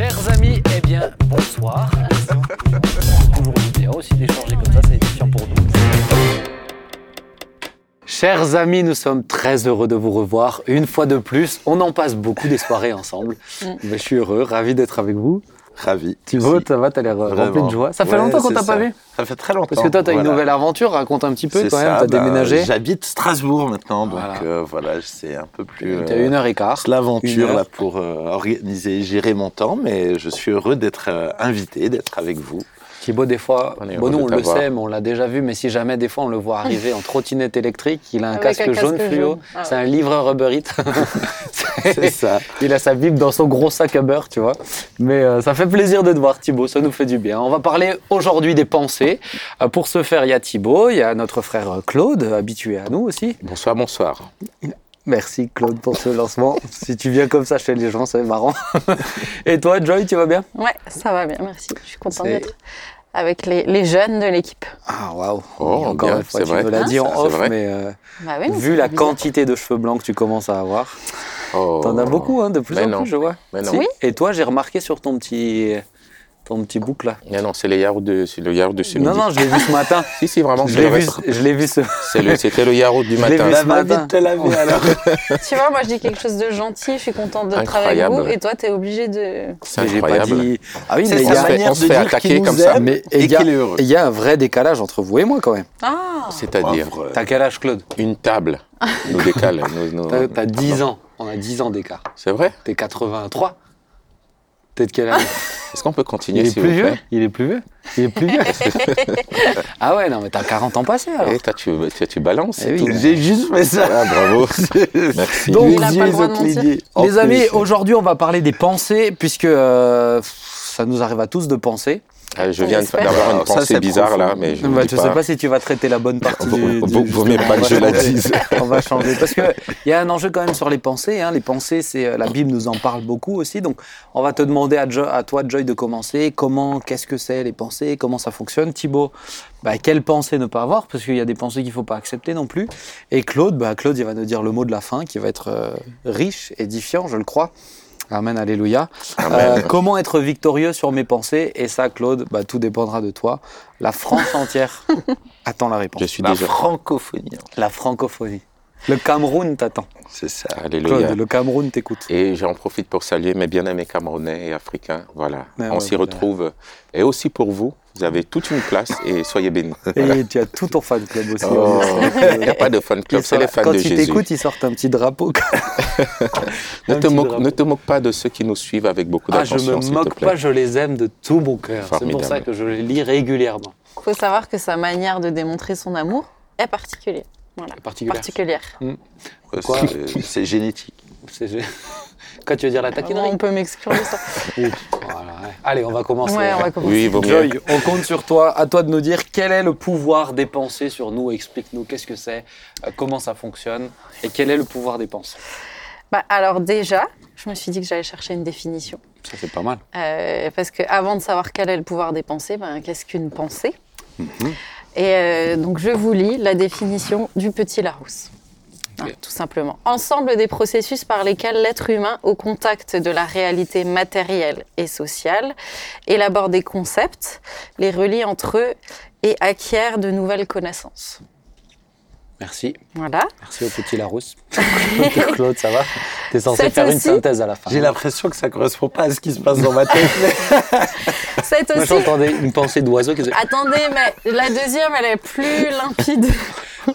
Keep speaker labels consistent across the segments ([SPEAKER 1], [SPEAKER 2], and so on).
[SPEAKER 1] Chers amis, eh bien, bonsoir. Toujours bien aussi d'échanger comme ça, c'est pour nous. Chers amis, nous sommes très heureux de vous revoir une fois de plus. On en passe beaucoup des soirées ensemble. Mais je suis heureux, ravi d'être avec vous.
[SPEAKER 2] Ravi.
[SPEAKER 1] Thibaut,
[SPEAKER 2] Merci.
[SPEAKER 1] ça va, t'as l'air euh, rempli de joie. Ça fait
[SPEAKER 2] Ouais,
[SPEAKER 1] longtemps qu'on t'a pas vu
[SPEAKER 2] Ça fait très longtemps.
[SPEAKER 1] Parce que toi, t'as une
[SPEAKER 2] Voilà.
[SPEAKER 1] nouvelle aventure, raconte un petit peu quand même, t'as
[SPEAKER 2] bah,
[SPEAKER 1] déménagé.
[SPEAKER 2] J'habite Strasbourg maintenant, donc
[SPEAKER 1] Voilà.
[SPEAKER 2] euh, voilà, c'est un peu plus.
[SPEAKER 1] T'as
[SPEAKER 2] euh,
[SPEAKER 1] une heure et quart. Une
[SPEAKER 2] l'aventure là pour euh, organiser, gérer mon temps, mais je suis heureux d'être euh, invité, d'être avec vous.
[SPEAKER 1] Thibaut, des fois, bon, nous on le sait, mais on l'a déjà vu, mais si jamais des fois on le voit arriver en trottinette électrique, il a un
[SPEAKER 3] Avec
[SPEAKER 1] casque
[SPEAKER 3] un casque
[SPEAKER 1] jaune fluo.
[SPEAKER 3] Ah
[SPEAKER 1] c'est
[SPEAKER 3] ouais.
[SPEAKER 1] un livreur Uber Eats.
[SPEAKER 2] C'est ça.
[SPEAKER 1] Il a sa Bible dans son gros sac à beurre, tu vois. Mais euh, ça fait plaisir de te voir, Thibaut, ça nous fait du bien. On va parler aujourd'hui des pensées. Euh, pour ce faire, il y a Thibaut, il y a notre frère euh, Claude, habitué à nous aussi.
[SPEAKER 4] Bonsoir, bonsoir.
[SPEAKER 1] Merci Claude pour ce lancement. si tu viens comme ça chez les gens, c'est marrant. Et toi, Joy, tu vas bien?
[SPEAKER 3] Ouais, ça va bien, merci. Je suis contente d'être avec les, les jeunes de l'équipe.
[SPEAKER 1] Ah, waouh.
[SPEAKER 4] Oh,
[SPEAKER 1] Encore
[SPEAKER 4] bien,
[SPEAKER 1] une fois, tu
[SPEAKER 4] vrai.
[SPEAKER 1] me l'as dit en off, mais euh,
[SPEAKER 3] Bah oui, mais
[SPEAKER 1] vu la
[SPEAKER 3] bizarre.
[SPEAKER 1] quantité de cheveux blancs que tu commences à avoir,
[SPEAKER 4] Oh.
[SPEAKER 1] t'en as beaucoup, hein, de plus
[SPEAKER 4] Mais
[SPEAKER 1] en
[SPEAKER 4] non.
[SPEAKER 1] plus, je vois.
[SPEAKER 4] Mais non.
[SPEAKER 1] Si.
[SPEAKER 3] Oui.
[SPEAKER 1] Et toi, j'ai remarqué sur ton petit, ton petit boucle là.
[SPEAKER 4] Mais non, c'est le yaourt de, c'est le yaourt de ce
[SPEAKER 1] Non,
[SPEAKER 4] midi.
[SPEAKER 1] non, je l'ai vu ce matin.
[SPEAKER 4] Si, si, vraiment.
[SPEAKER 1] je l'ai vu, je l'ai vu ce.
[SPEAKER 4] C'est le- C'était le yaourt du
[SPEAKER 1] Je l'ai
[SPEAKER 4] matin.
[SPEAKER 1] vu ce matin.
[SPEAKER 2] vite te laver alors.
[SPEAKER 3] Tu vois, moi je dis quelque chose de gentil, je suis contente d'être avec
[SPEAKER 4] Incroyable.
[SPEAKER 3] vous, et toi t'es obligé de.
[SPEAKER 4] C'est
[SPEAKER 1] j'ai pas
[SPEAKER 4] incroyable.
[SPEAKER 1] dit. Ah oui, mais il y a,
[SPEAKER 2] manière
[SPEAKER 4] on se
[SPEAKER 2] de
[SPEAKER 4] fait
[SPEAKER 2] dire
[SPEAKER 4] attaquer
[SPEAKER 2] qu'il nous
[SPEAKER 4] comme ça.
[SPEAKER 2] aime
[SPEAKER 1] mais
[SPEAKER 2] et
[SPEAKER 1] il y a-
[SPEAKER 2] qu'il est heureux.
[SPEAKER 1] il y a un vrai décalage entre vous et moi quand même.
[SPEAKER 3] Ah
[SPEAKER 4] C'est-à-dire.
[SPEAKER 1] T'as quel âge, Claude?
[SPEAKER 4] Une table nous décale. nous- nous-
[SPEAKER 1] T'as t'as 10 ans. On a 10 ans d'écart.
[SPEAKER 4] C'est vrai?
[SPEAKER 1] T'es 83. T'es de quel âge
[SPEAKER 4] Est-ce qu'on peut continuer,
[SPEAKER 1] Il est
[SPEAKER 4] s'il
[SPEAKER 1] plus
[SPEAKER 4] vous
[SPEAKER 1] vieux
[SPEAKER 4] plaît
[SPEAKER 1] Il est plus vieux Il est plus vieux Ah ouais, non, mais t'as 40 ans passés alors.
[SPEAKER 4] Eh, toi, tu, tu, tu balances.
[SPEAKER 1] Eh
[SPEAKER 4] tout.
[SPEAKER 2] J'ai juste fait ça.
[SPEAKER 4] Ah, bravo. Merci.
[SPEAKER 1] Donc,
[SPEAKER 3] Il a pas le droit de mentir.
[SPEAKER 2] En
[SPEAKER 1] Les amis,
[SPEAKER 2] plus.
[SPEAKER 1] aujourd'hui, on va parler des pensées, puisque euh, ça nous arrive à tous de penser.
[SPEAKER 4] Ah, je viens d'avoir une
[SPEAKER 2] ça,
[SPEAKER 4] pensée
[SPEAKER 2] c'est
[SPEAKER 4] bizarre
[SPEAKER 2] profond.
[SPEAKER 4] là, mais je ne
[SPEAKER 1] Bah, sais pas si tu vas traiter la bonne partie
[SPEAKER 4] Vaut-
[SPEAKER 1] du,
[SPEAKER 4] vaut- mieux pas que je la dise.
[SPEAKER 1] On va changer. Parce qu'il y a un enjeu quand même sur les pensées. hein. Les pensées, c'est euh, la Bible nous en parle beaucoup aussi. Donc, on va te demander à, Jo- à toi, Joy, de commencer. Comment, qu'est-ce que c'est les pensées? Comment ça fonctionne? Thibaut, bah, quelles pensées ne pas avoir? Parce qu'il y a des pensées qu'il ne faut pas accepter non plus. Et Claude, bah, Claude, il va nous dire le mot de la fin qui va être euh, riche, édifiant, je le crois. Amen, alléluia.
[SPEAKER 4] Amen.
[SPEAKER 1] Euh, comment être victorieux sur mes pensées? Et ça, Claude, bah, tout dépendra de toi. La France entière attend la réponse.
[SPEAKER 4] Je suis
[SPEAKER 2] La
[SPEAKER 4] déjà.
[SPEAKER 2] francophonie.
[SPEAKER 1] La francophonie. Le Cameroun t'attend.
[SPEAKER 2] C'est ça.
[SPEAKER 4] Alléluia.
[SPEAKER 1] Claude, le Cameroun t'écoute.
[SPEAKER 4] Et j'en profite pour saluer mes bien-aimés camerounais et africains. Voilà,
[SPEAKER 1] Ah
[SPEAKER 4] on s'y retrouve. Et aussi pour vous, vous avez toute une place et soyez bénis.
[SPEAKER 1] Et tu as tout ton fan club aussi.
[SPEAKER 4] Oh, Il n'y a pas de fan club,
[SPEAKER 1] Ils
[SPEAKER 4] c'est les fans
[SPEAKER 1] Quand
[SPEAKER 4] de
[SPEAKER 1] ils
[SPEAKER 4] Jésus.
[SPEAKER 1] t'écoutent, ils sortent un petit drapeau.
[SPEAKER 4] Ne te,
[SPEAKER 1] petit
[SPEAKER 4] moque,
[SPEAKER 1] drapeau.
[SPEAKER 4] ne te moque pas de ceux qui nous suivent avec beaucoup
[SPEAKER 1] Ah, je
[SPEAKER 4] d'attention,
[SPEAKER 1] me moque pas, je les aime de tout mon cœur. C'est pour ça que je les lis régulièrement.
[SPEAKER 3] faut savoir que sa manière de démontrer son amour est particulière. Voilà.
[SPEAKER 1] Particulière.
[SPEAKER 3] Particulière.
[SPEAKER 2] Ouais,
[SPEAKER 1] Quoi
[SPEAKER 2] c'est- C'est génétique.
[SPEAKER 1] Quand tu veux dire la taquinerie
[SPEAKER 3] On peut m'exclure de ça.
[SPEAKER 1] Ouh, voilà, ouais. Allez, on va commencer.
[SPEAKER 3] Ouais, on va commencer.
[SPEAKER 4] Oui.
[SPEAKER 1] Joy, on compte sur toi. À toi de nous dire quel est le pouvoir des pensées sur nous. Explique-nous qu'est-ce que c'est, euh, comment ça fonctionne et quel est le pouvoir des pensées.
[SPEAKER 3] Bah, alors déjà, je me suis dit que j'allais chercher une définition.
[SPEAKER 1] Ça, c'est pas mal.
[SPEAKER 3] Euh, parce que avant de savoir quel est le pouvoir des pensées, ben, qu'est-ce qu'une pensée? Et euh, donc je vous lis la définition du petit Larousse. Hein, tout simplement. Ensemble des processus par lesquels l'être humain, au contact de la réalité matérielle et sociale, élabore des concepts, les relie entre eux et acquiert de nouvelles connaissances.
[SPEAKER 1] Merci.
[SPEAKER 3] Voilà.
[SPEAKER 1] Merci au petit Larousse. Claude, ça va? T'es censé
[SPEAKER 3] C'est
[SPEAKER 1] faire une synthèse à la fin.
[SPEAKER 2] J'ai l'impression que ça correspond pas à ce qui se passe dans ma tête.
[SPEAKER 3] C'est
[SPEAKER 1] Moi,
[SPEAKER 3] aussi
[SPEAKER 1] j'entendais une pensée d'oiseau qui
[SPEAKER 3] Attendez, mais la deuxième, elle est plus limpide.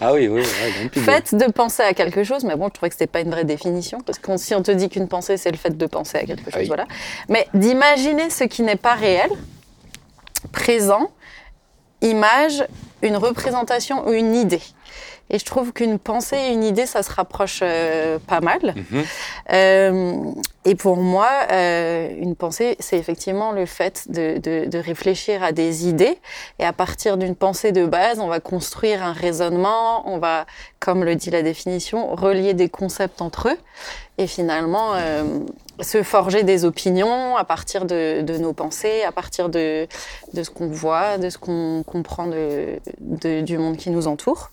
[SPEAKER 1] Ah oui, oui, donc, puis-
[SPEAKER 3] Fait de penser à quelque chose, mais bon, je trouvais que c'était pas une vraie définition, parce que si on te dit qu'une pensée, c'est le fait de penser à quelque chose,
[SPEAKER 1] Ah oui.
[SPEAKER 3] voilà. Mais d'imaginer ce qui n'est pas réel, présent, image, une représentation ou une idée. Et je trouve qu'une pensée et une idée, ça se rapproche euh, pas mal.
[SPEAKER 1] Mhm.
[SPEAKER 3] Euh, et pour moi, euh, une pensée, c'est effectivement le fait de, de- de réfléchir à des idées. Et à partir d'une pensée de base, on va construire un raisonnement, on va, comme le dit la définition, relier des concepts entre eux. Et finalement, euh, se forger des opinions à partir de, de nos pensées, à partir de, de ce qu'on voit, de ce qu'on comprend de, de- du monde qui nous entoure.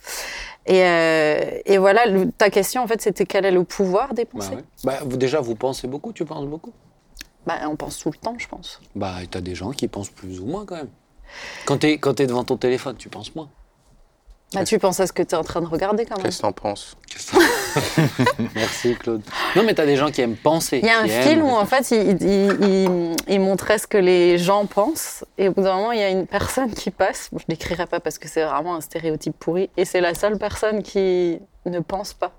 [SPEAKER 3] Et, euh, et voilà, le- ta question, en fait, c'était quel est le pouvoir des
[SPEAKER 1] Bah
[SPEAKER 3] pensées?
[SPEAKER 1] ouais. Bah, déjà, vous pensez beaucoup, tu penses beaucoup?
[SPEAKER 3] Bah, on pense tout le temps, je pense.
[SPEAKER 1] Bah, t'as des gens qui pensent plus ou moins quand même. Quand quand es devant ton téléphone, tu penses moins.
[SPEAKER 3] Bah, tu penses à ce que tu es en train de regarder quand même.
[SPEAKER 4] Qu'est-ce que t'en penses?
[SPEAKER 1] Merci Claude. Non, mais t'as des gens qui aiment penser.
[SPEAKER 3] Il y a un
[SPEAKER 1] aiment-
[SPEAKER 3] film où en fait il, il- il- il montrait ce que les gens pensent et au bout d'un moment il y a une personne qui passe, bon, je l'écrirai pas parce que c'est vraiment un stéréotype pourri et c'est la seule personne qui ne pense pas.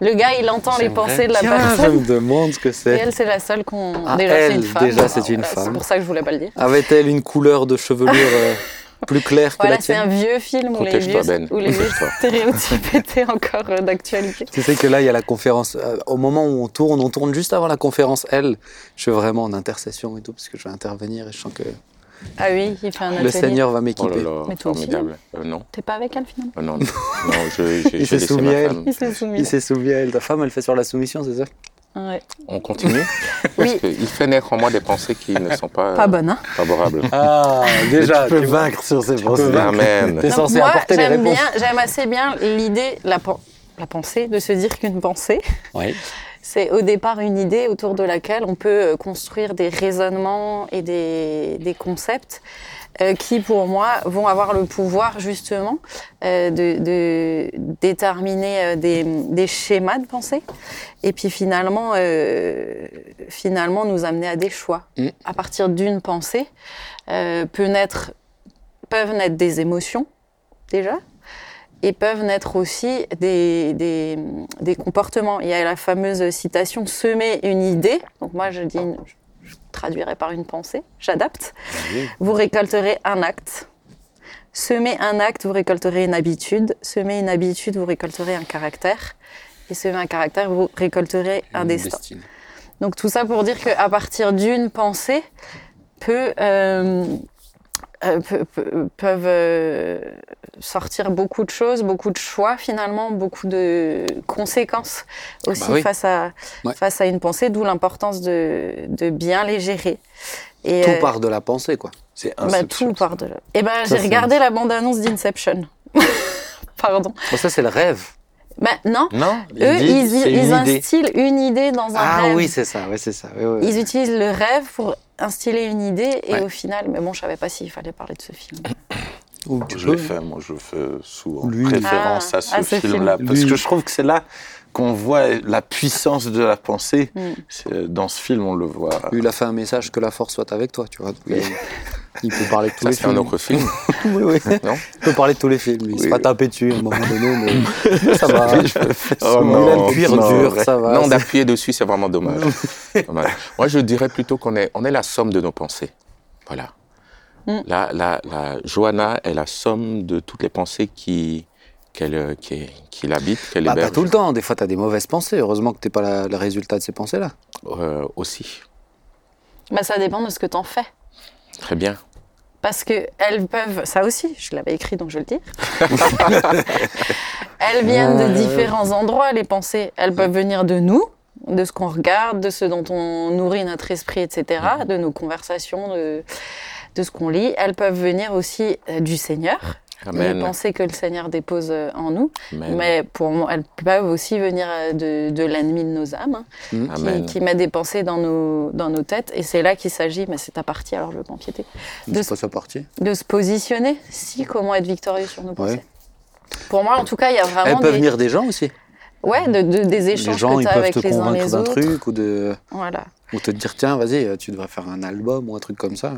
[SPEAKER 3] Le gars il entend les pensées de la
[SPEAKER 1] bien, Je
[SPEAKER 3] personne
[SPEAKER 1] me demande ce que
[SPEAKER 3] et
[SPEAKER 1] c'est.
[SPEAKER 3] elle c'est la seule qu'on...
[SPEAKER 1] Ah,
[SPEAKER 3] déjà c'est une femme.
[SPEAKER 1] déjà, c'est une
[SPEAKER 3] Voilà,
[SPEAKER 1] femme.
[SPEAKER 3] C'est pour ça que je voulais pas le dire.
[SPEAKER 1] Avait-elle une couleur de chevelure euh, plus claire que
[SPEAKER 3] Voilà
[SPEAKER 1] la
[SPEAKER 3] c'est un vieux film où les vieux,
[SPEAKER 4] Ben.
[SPEAKER 3] où les vieux stéréotypes étaient encore euh, d'actualité.
[SPEAKER 1] Tu sais que là, il y a la conférence. euh, au moment où on tourne, on tourne juste avant la conférence Elle. Je suis vraiment en intercession et tout, parce que je vais intervenir et je sens que
[SPEAKER 3] Ah oui, il fait un
[SPEAKER 1] le. Seigneur va
[SPEAKER 4] Oh là
[SPEAKER 1] m'équiper.
[SPEAKER 4] là,
[SPEAKER 3] Mais toi aussi,
[SPEAKER 4] formidable. Euh, non,
[SPEAKER 3] T'es pas avec elle finalement
[SPEAKER 4] Euh, non, non, non, je- j'ai
[SPEAKER 1] Il s'est soumis à elle.
[SPEAKER 3] Il s'est soumis.
[SPEAKER 1] À elle. Ta femme, elle fait sur la soumission, c'est ça?
[SPEAKER 3] Ouais.
[SPEAKER 4] On continue
[SPEAKER 3] Oui.
[SPEAKER 4] Parce qu'il fait naître en moi des pensées qui ne sont pas,
[SPEAKER 3] Pas
[SPEAKER 4] euh,
[SPEAKER 3] bonne, hein
[SPEAKER 4] favorables.
[SPEAKER 1] Ah, déjà.
[SPEAKER 2] tu peux vaincre sur ces pensées.
[SPEAKER 4] Amen.
[SPEAKER 1] T'es
[SPEAKER 3] Donc
[SPEAKER 1] censé
[SPEAKER 3] moi,
[SPEAKER 1] apporter les
[SPEAKER 3] j'aime
[SPEAKER 1] réponses.
[SPEAKER 3] bien, j'aime assez bien l'idée, la, la pensée, de se dire qu'une pensée, c'est au départ une idée autour de laquelle on peut construire des raisonnements et des, des concepts euh, qui, pour moi, vont avoir le pouvoir justement euh, de, de déterminer euh, des, des schémas de pensée et puis finalement, finalement nous amener à des choix.
[SPEAKER 1] Mm.
[SPEAKER 3] À partir d'une pensée, peut naître, peuvent naître des émotions déjà et peuvent naître aussi des, des, des comportements. Il y a la fameuse citation semer une idée. Donc moi je dis, une- je traduirai par une pensée, j'adapte. Vous récolterez un acte. Semer un acte, vous récolterez une habitude. Semer une habitude, vous récolterez un caractère. Et semer un caractère, vous récolterez un destin.
[SPEAKER 1] destinée.
[SPEAKER 3] Donc tout ça pour dire qu'à partir d'une pensée, peut, euh, euh, peuvent euh, sortir beaucoup de choses, beaucoup de choix finalement, beaucoup de conséquences aussi
[SPEAKER 1] Bah oui.
[SPEAKER 3] face, à,
[SPEAKER 1] Ouais.
[SPEAKER 3] face à une pensée, d'où l'importance de, de bien les gérer. Et,
[SPEAKER 1] Tout
[SPEAKER 3] euh,
[SPEAKER 1] part de la pensée, quoi.
[SPEAKER 2] C'est
[SPEAKER 3] bah, tout part de là. Et ben j'ai regardé la bande-annonce d'Inception. Pardon.
[SPEAKER 1] Bon, ça, c'est le rêve.
[SPEAKER 3] Ben non,
[SPEAKER 2] Non,
[SPEAKER 3] eux, ils, ils instillent une idée dans un
[SPEAKER 1] Ah
[SPEAKER 3] rêve.
[SPEAKER 1] oui, c'est ça. Ouais, ouais.
[SPEAKER 3] Ils utilisent le rêve pour instiller une idée et
[SPEAKER 1] Ouais.
[SPEAKER 3] au final, mais bon, je savais pas s'il fallait parler de ce film.
[SPEAKER 1] Ou
[SPEAKER 2] Je l'ai fait, moi je fais sous
[SPEAKER 1] Lui.
[SPEAKER 2] référence
[SPEAKER 3] Ah,
[SPEAKER 2] à ce film-là.
[SPEAKER 1] film.
[SPEAKER 2] Parce que je trouve que c'est là qu'on voit la puissance de la pensée.
[SPEAKER 3] Mm.
[SPEAKER 2] C'est- Dans ce film, on le voit.
[SPEAKER 1] Lui, il a fait un message que la force soit avec toi, tu vois. Il, il peut parler de tous
[SPEAKER 4] Ça,
[SPEAKER 1] les
[SPEAKER 4] c'est un
[SPEAKER 1] films.
[SPEAKER 4] autre film,
[SPEAKER 1] Oui, oui.
[SPEAKER 4] non
[SPEAKER 1] Il peut parler de tous les films. Il se
[SPEAKER 2] Oui.
[SPEAKER 1] fera taper dessus à un moment donné, mais ça va.
[SPEAKER 2] Oh
[SPEAKER 1] il a
[SPEAKER 2] non,
[SPEAKER 1] le cuir
[SPEAKER 2] non,
[SPEAKER 1] dur, ça va.
[SPEAKER 4] Non, d'appuyer dessus, c'est vraiment dommage. Dommage. Moi, je dirais plutôt qu'on est, on est la somme de nos pensées. Voilà.
[SPEAKER 3] Mm.
[SPEAKER 4] La, la, la Johanna est la somme de toutes les pensées qui, qu'elle, euh, qui, qui l'habitent, qu'elle
[SPEAKER 1] Bah, pas tout le temps. Des fois, tu as des mauvaises pensées. Heureusement que tu n'es pas la- le résultat de ces pensées-là.
[SPEAKER 4] euh, aussi.
[SPEAKER 3] Bah, ça dépend de ce que tu en fais.
[SPEAKER 4] Très bien.
[SPEAKER 3] Parce que elles peuvent, ça aussi, je l'avais écrit donc je le dis. elles viennent de différents endroits, les pensées. Elles peuvent venir de nous, de ce qu'on regarde, de ce dont on nourrit notre esprit, etc., de nos conversations, de, de ce qu'on lit. Elles peuvent venir aussi euh, du Seigneur, les
[SPEAKER 4] Amen.
[SPEAKER 3] pensées que le Seigneur dépose euh, en nous.
[SPEAKER 4] Amen.
[SPEAKER 3] Mais pour moi, elles peuvent aussi venir euh, de, de l'ennemi de nos âmes, hein, qui,
[SPEAKER 4] Amen.
[SPEAKER 3] qui met des pensées dans nos, dans nos têtes. Et c'est là qu'il s'agit, mais c'est ta partie, alors je veux pas empiéter, de,
[SPEAKER 1] C'est pas sa partie.
[SPEAKER 3] de se positionner. Si, comment être victorieux sur nos pensées. Pour moi, en tout cas, il y a
[SPEAKER 1] Elles
[SPEAKER 3] vraiment
[SPEAKER 1] peuvent
[SPEAKER 3] des,
[SPEAKER 1] venir des gens aussi.
[SPEAKER 3] ouais, de, de- des
[SPEAKER 1] Les
[SPEAKER 3] échanges
[SPEAKER 1] gens,
[SPEAKER 3] que
[SPEAKER 1] ils
[SPEAKER 3] tu as
[SPEAKER 1] peuvent
[SPEAKER 3] avec
[SPEAKER 1] te
[SPEAKER 3] les uns
[SPEAKER 1] convaincre
[SPEAKER 3] les
[SPEAKER 1] d'un
[SPEAKER 3] autres.
[SPEAKER 1] truc ou, de,
[SPEAKER 3] Voilà.
[SPEAKER 1] ou te dire tiens, vas-y, tu devrais faire un album ou un truc comme ça.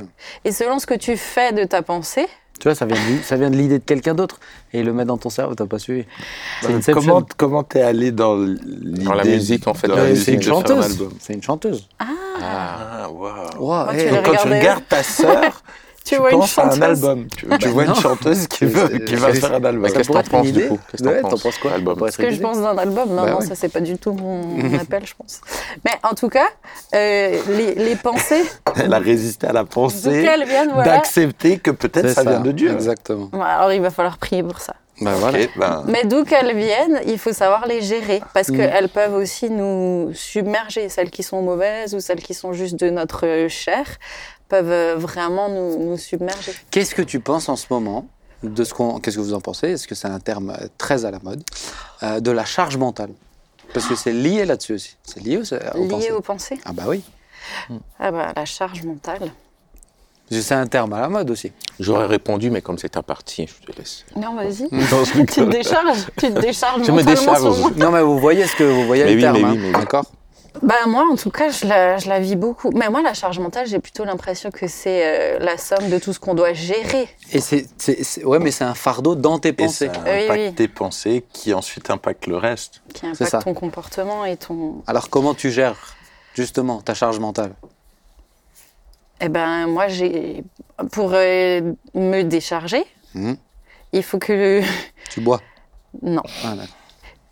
[SPEAKER 3] Et selon ce que tu fais de ta pensée,
[SPEAKER 1] Tu vois, ça vient de, ça vient de l'idée de quelqu'un d'autre et le mettre dans ton cerveau, t'as pas suivi. C'est une
[SPEAKER 2] Bah, Comment comment t'es allé dans l'idée
[SPEAKER 4] Dans la musique, en fait,
[SPEAKER 1] C'est une chanteuse.
[SPEAKER 2] album
[SPEAKER 1] C'est une chanteuse.
[SPEAKER 4] Ah.
[SPEAKER 2] Ah, waouh.
[SPEAKER 1] Wow,
[SPEAKER 3] Moi,
[SPEAKER 1] hey.
[SPEAKER 3] tu l'as
[SPEAKER 2] Donc quand tu regardes ta sœur,
[SPEAKER 3] tu,
[SPEAKER 2] tu
[SPEAKER 3] vois une
[SPEAKER 2] penses à un
[SPEAKER 3] chanteuse.
[SPEAKER 2] album. Tu, tu vois une chanteuse qui, veut, qui va faire un album.
[SPEAKER 4] Qu'est-ce que t'en penses, du coup Qu'est-ce que
[SPEAKER 1] Ouais,
[SPEAKER 4] t'en penses
[SPEAKER 1] quoi
[SPEAKER 4] Album.
[SPEAKER 1] Ça pourrait être
[SPEAKER 3] Ce que je pense d'un album, non,
[SPEAKER 1] Bah
[SPEAKER 3] non,
[SPEAKER 1] ouais.
[SPEAKER 3] ça c'est pas du tout mon appel, je pense. Mais en tout cas, euh, les, les pensées,
[SPEAKER 2] Elle a résisté à la
[SPEAKER 3] d'où
[SPEAKER 2] pensée
[SPEAKER 3] viennent, voilà.
[SPEAKER 2] d'accepter que peut-être ça, vient de Dieu.
[SPEAKER 1] Exactement.
[SPEAKER 3] Alors il va falloir prier pour ça.
[SPEAKER 1] Bah voilà.
[SPEAKER 2] Ben,
[SPEAKER 3] Mais d'où qu'elles viennent, il faut savoir les gérer parce
[SPEAKER 1] Mm.
[SPEAKER 3] qu'elles peuvent aussi nous submerger. Celles qui sont mauvaises ou celles qui sont juste de notre chair peuvent euh, vraiment nous, nous submerger.
[SPEAKER 1] Qu'est-ce que tu penses en ce moment de ce qu'on Qu'est-ce que vous en pensez? Est-ce que c'est un terme euh, très à la mode euh, de la charge mentale? Parce que c'est lié là-dessus aussi. C'est lié aux, aux
[SPEAKER 3] Liées
[SPEAKER 1] pensées.
[SPEAKER 3] aux pensées?
[SPEAKER 1] Ah bah oui.
[SPEAKER 3] Ah bah, la charge mentale.
[SPEAKER 1] C'est un terme à la mode aussi.
[SPEAKER 4] J'aurais répondu, mais comme c'est ta partie, je te laisse.
[SPEAKER 3] Non, vas-y. Tu te décharges. Tu te décharges
[SPEAKER 4] Je me décharge.
[SPEAKER 1] Non, mais vous voyez ce que vous voyez
[SPEAKER 4] Mais
[SPEAKER 1] le
[SPEAKER 4] oui,
[SPEAKER 1] terme,
[SPEAKER 4] mais
[SPEAKER 1] hein,
[SPEAKER 4] oui, mais oui.
[SPEAKER 1] d'accord?
[SPEAKER 3] Bah moi, en tout cas, je la, je la vis beaucoup. Mais moi, la charge mentale, j'ai plutôt l'impression que c'est euh, la somme de tout ce qu'on doit gérer.
[SPEAKER 1] Et c'est, c'est- c'est- ouais, mais c'est un fardeau dans tes
[SPEAKER 2] Et
[SPEAKER 1] pensées.
[SPEAKER 2] ça
[SPEAKER 3] Oui,
[SPEAKER 2] impacte
[SPEAKER 3] oui.
[SPEAKER 2] tes pensées qui ensuite impactent le reste.
[SPEAKER 3] qui
[SPEAKER 1] C'est
[SPEAKER 3] impacte
[SPEAKER 1] ça.
[SPEAKER 3] ton comportement et ton.
[SPEAKER 1] Alors comment tu gères justement ta charge mentale?
[SPEAKER 3] Eh ben, moi, j'ai pour euh, me décharger,
[SPEAKER 1] Mhm.
[SPEAKER 3] il faut que
[SPEAKER 1] Tu bois?
[SPEAKER 3] Non.
[SPEAKER 1] Ah,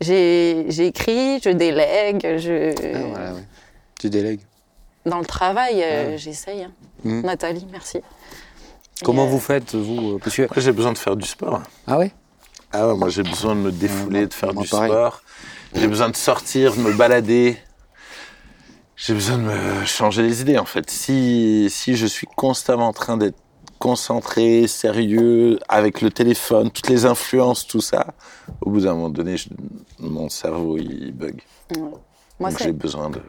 [SPEAKER 3] j'écris, je délègue, je
[SPEAKER 1] Ah, voilà, ouais. Tu délègues.
[SPEAKER 3] dans le travail, euh,
[SPEAKER 1] Ouais.
[SPEAKER 3] j'essaye. hein.
[SPEAKER 1] Mhm.
[SPEAKER 3] Nathalie, merci.
[SPEAKER 1] Comment
[SPEAKER 3] Et, euh,
[SPEAKER 1] vous faites vous euh, parce que-
[SPEAKER 2] Moi, j'ai besoin de faire du sport.
[SPEAKER 1] Ah oui
[SPEAKER 2] Ah ouais, moi, j'ai besoin de me défouler,
[SPEAKER 1] Ouais,
[SPEAKER 2] de faire
[SPEAKER 1] moi,
[SPEAKER 2] du
[SPEAKER 1] pareil.
[SPEAKER 2] sport. J'ai besoin de sortir, de me balader. J'ai besoin de me changer les idées, en fait. Si, si je suis constamment en train d'être concentré, sérieux, avec le téléphone, toutes les influences, tout ça, au bout d'un moment donné, je- mon cerveau, il bug.
[SPEAKER 3] Moi,
[SPEAKER 2] Donc j'ai besoin de...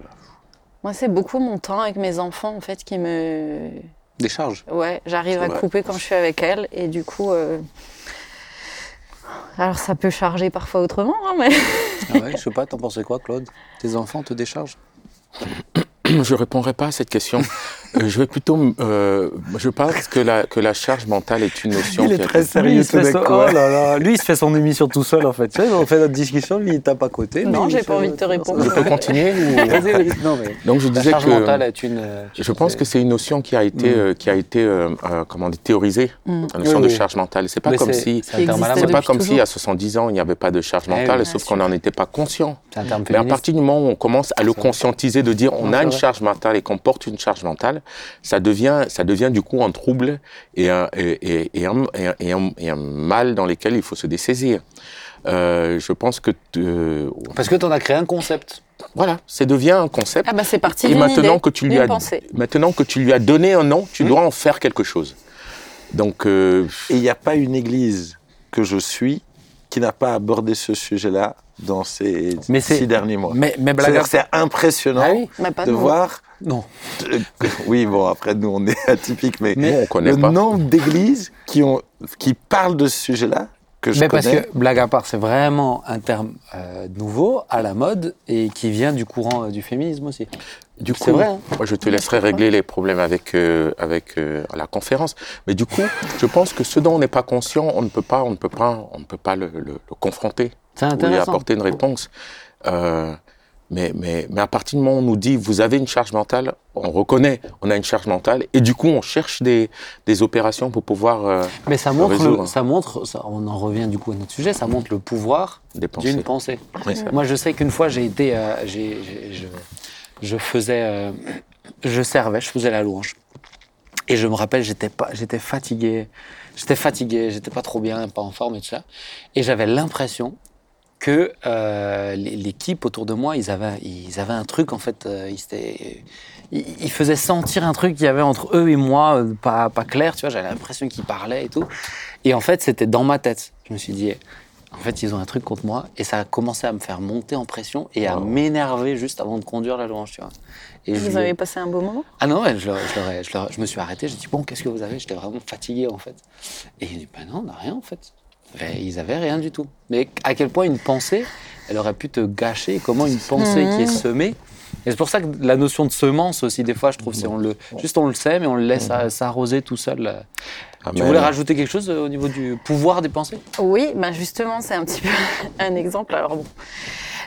[SPEAKER 3] moi, c'est beaucoup mon temps avec mes enfants en fait qui me
[SPEAKER 1] Des charges.
[SPEAKER 3] Ouais, j'arrive
[SPEAKER 2] C'est
[SPEAKER 3] à
[SPEAKER 2] vrai.
[SPEAKER 3] couper quand je suis avec elle et du coup. euh, Alors ça peut charger parfois autrement, hein, mais.
[SPEAKER 1] Ah ouais, je sais pas, t'en pensais quoi Claude? Tes enfants te déchargent?
[SPEAKER 4] Je ne répondrai pas à cette question. Euh, je vais plutôt. euh, je pense que la, que la charge mentale est une notion. qui a-
[SPEAKER 1] Lui, il se fait son- oh là là, lui, il se fait son émission tout seul en fait. Tu sais, on fait notre discussion, lui il tape à côté.
[SPEAKER 3] Non,
[SPEAKER 1] il
[SPEAKER 3] j'ai pas envie de te répondre.
[SPEAKER 4] Je peux continuer ou-.
[SPEAKER 1] Non, mais
[SPEAKER 4] Donc je
[SPEAKER 1] la
[SPEAKER 4] disais
[SPEAKER 1] charge
[SPEAKER 4] que.
[SPEAKER 1] mentale est une. euh,
[SPEAKER 4] Je pense que c'est une notion qui a été,
[SPEAKER 1] Mm.
[SPEAKER 4] euh, qui a été euh, euh, comment dire, théorisée,
[SPEAKER 3] Mm.
[SPEAKER 4] la notion
[SPEAKER 1] Oui,
[SPEAKER 4] de
[SPEAKER 1] oui.
[SPEAKER 4] charge mentale. C'est pas
[SPEAKER 1] Mais
[SPEAKER 4] comme si,
[SPEAKER 1] c'est
[SPEAKER 4] pas comme si à 70 ans il n'y avait pas de charge
[SPEAKER 1] Eh
[SPEAKER 4] mentale, sauf qu'on n'en était pas conscient.
[SPEAKER 1] C'est un terme
[SPEAKER 4] Mais à partir du moment où on commence à le conscientiser, de dire on a une charge mentale et qu'on porte une charge mentale, ça devient, ça devient du coup un trouble et un, et, et- et un, et un- et un- et un mal dans lequel il faut se dessaisir. Euh, je pense que euh,
[SPEAKER 1] Parce que t'en as créé un concept.
[SPEAKER 4] voilà, ça devient un concept.
[SPEAKER 3] Ah bah c'est parti
[SPEAKER 4] Et maintenant
[SPEAKER 3] idée,
[SPEAKER 4] que tu lui as
[SPEAKER 3] pensée.
[SPEAKER 4] maintenant que tu lui as donné un nom, tu
[SPEAKER 1] Hmm.
[SPEAKER 4] dois en faire quelque chose. Donc euh,
[SPEAKER 2] Et il n'y a pas une église que je suis qui n'a pas abordé ce sujet-là dans ces
[SPEAKER 1] Mais
[SPEAKER 2] six derniers mois.
[SPEAKER 1] Mais, mais blague à
[SPEAKER 2] C'est-à-dire, C'est impressionnant
[SPEAKER 1] Ah oui
[SPEAKER 3] Mais pas
[SPEAKER 2] de voir...
[SPEAKER 1] Non.
[SPEAKER 2] oui, bon, après, nous, on est atypiques, mais,
[SPEAKER 4] on connaît
[SPEAKER 2] le
[SPEAKER 4] pas.
[SPEAKER 2] nombre d'églises qui, ont, qui parlent de ce sujet-là, que je
[SPEAKER 1] Mais
[SPEAKER 2] connais...
[SPEAKER 1] parce que, blague à part, c'est vraiment un terme euh, nouveau, à la mode, et qui vient du courant euh, du féminisme aussi.
[SPEAKER 4] Du coup,
[SPEAKER 1] vrai, hein.
[SPEAKER 4] moi, je te laisserai régler les problèmes avec euh, avec euh, la conférence. Mais du coup, je pense que ce dont on n'est pas conscient, on ne peut pas, on ne peut pas, on ne peut pas le, le- le confronter ou lui apporter une réponse. Euh, mais, mais, mais à partir du moment où on nous dit vous avez une charge mentale, on reconnaît on a une charge mentale et du coup on cherche des, des opérations pour pouvoir euh,
[SPEAKER 1] Mais ça montre, ça montre ça- on en revient du coup à notre sujet, ça montre le pouvoir d'une pensée.
[SPEAKER 4] Oui,
[SPEAKER 1] Moi, je sais qu'une fois, j'ai été, euh, je, je faisais, euh, je servais, je faisais la louange. Et je me rappelle, j'étais pas, j'étais fatigué, j'étais fatigué, j'étais pas trop bien, pas en forme et tout ça. Et j'avais l'impression que euh, l'équipe autour de moi, ils avaient, ils avaient un truc en fait, euh, ils, étaient- ils, ils faisaient sentir un truc qu'il y avait entre eux et moi, euh, pas, pas clair, tu vois. J'avais l'impression qu'ils parlaient et tout. Et en fait, c'était dans ma tête. Je me suis dit, en fait, ils ont un truc contre moi. Et ça a commencé à me faire monter en pression et à m'énerver juste avant de conduire la louange, tu vois. Et je
[SPEAKER 3] Vous
[SPEAKER 1] lui-
[SPEAKER 3] avez passé un beau moment?
[SPEAKER 1] Ah non, je, leur- je, je je me suis arrêté. J'ai dit, bon, qu'est-ce que vous avez? J'étais vraiment fatigué, en fait. Et il dit, ben non, on n'a rien, en fait. Et ils avaient rien du tout. Mais à quel point une pensée, elle aurait pu te gâcher? Comment une pensée qui est semée? Et c'est pour ça que la notion de semence aussi, des fois, je trouve, c'est on le, juste on le sait, mais on le laisse à- s'arroser tout seul. là. Tu
[SPEAKER 4] Amen.
[SPEAKER 1] voulais rajouter quelque chose euh, au niveau du pouvoir des pensées?
[SPEAKER 3] Oui, ben justement, c'est un petit peu un exemple. Alors bon,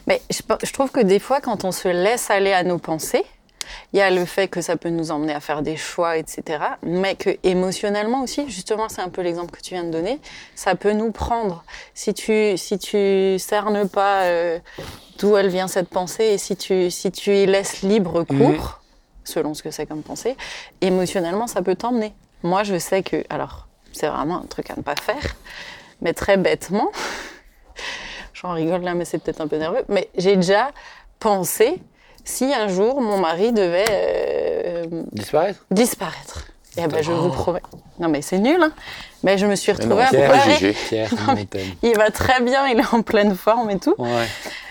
[SPEAKER 3] mais je trouve que des fois, quand on se laisse aller à nos pensées, il y a le fait que ça peut nous emmener à faire des choix, etc. Mais que émotionnellement aussi, justement, c'est un peu l'exemple que tu viens de donner, ça peut nous prendre. Si tu si tu cernes pas euh, d'où elle vient cette pensée et si tu si tu y laisses libre cours, selon ce que c'est comme pensée, émotionnellement, ça peut t'emmener. Moi, je sais que alors c'est vraiment un truc à ne pas faire, mais très bêtement, j'en rigole là, mais c'est peut-être un peu nerveux, mais j'ai déjà pensé si un jour mon mari devait euh,
[SPEAKER 1] Disparaître?
[SPEAKER 3] disparaître. Et ben, je vous promets. Non, mais c'est nul, hein. Mais je me suis
[SPEAKER 4] non,
[SPEAKER 3] retrouvée à pleurer.
[SPEAKER 1] Pierre.
[SPEAKER 3] Il va très bien, il est en pleine forme et tout.
[SPEAKER 1] Ouais.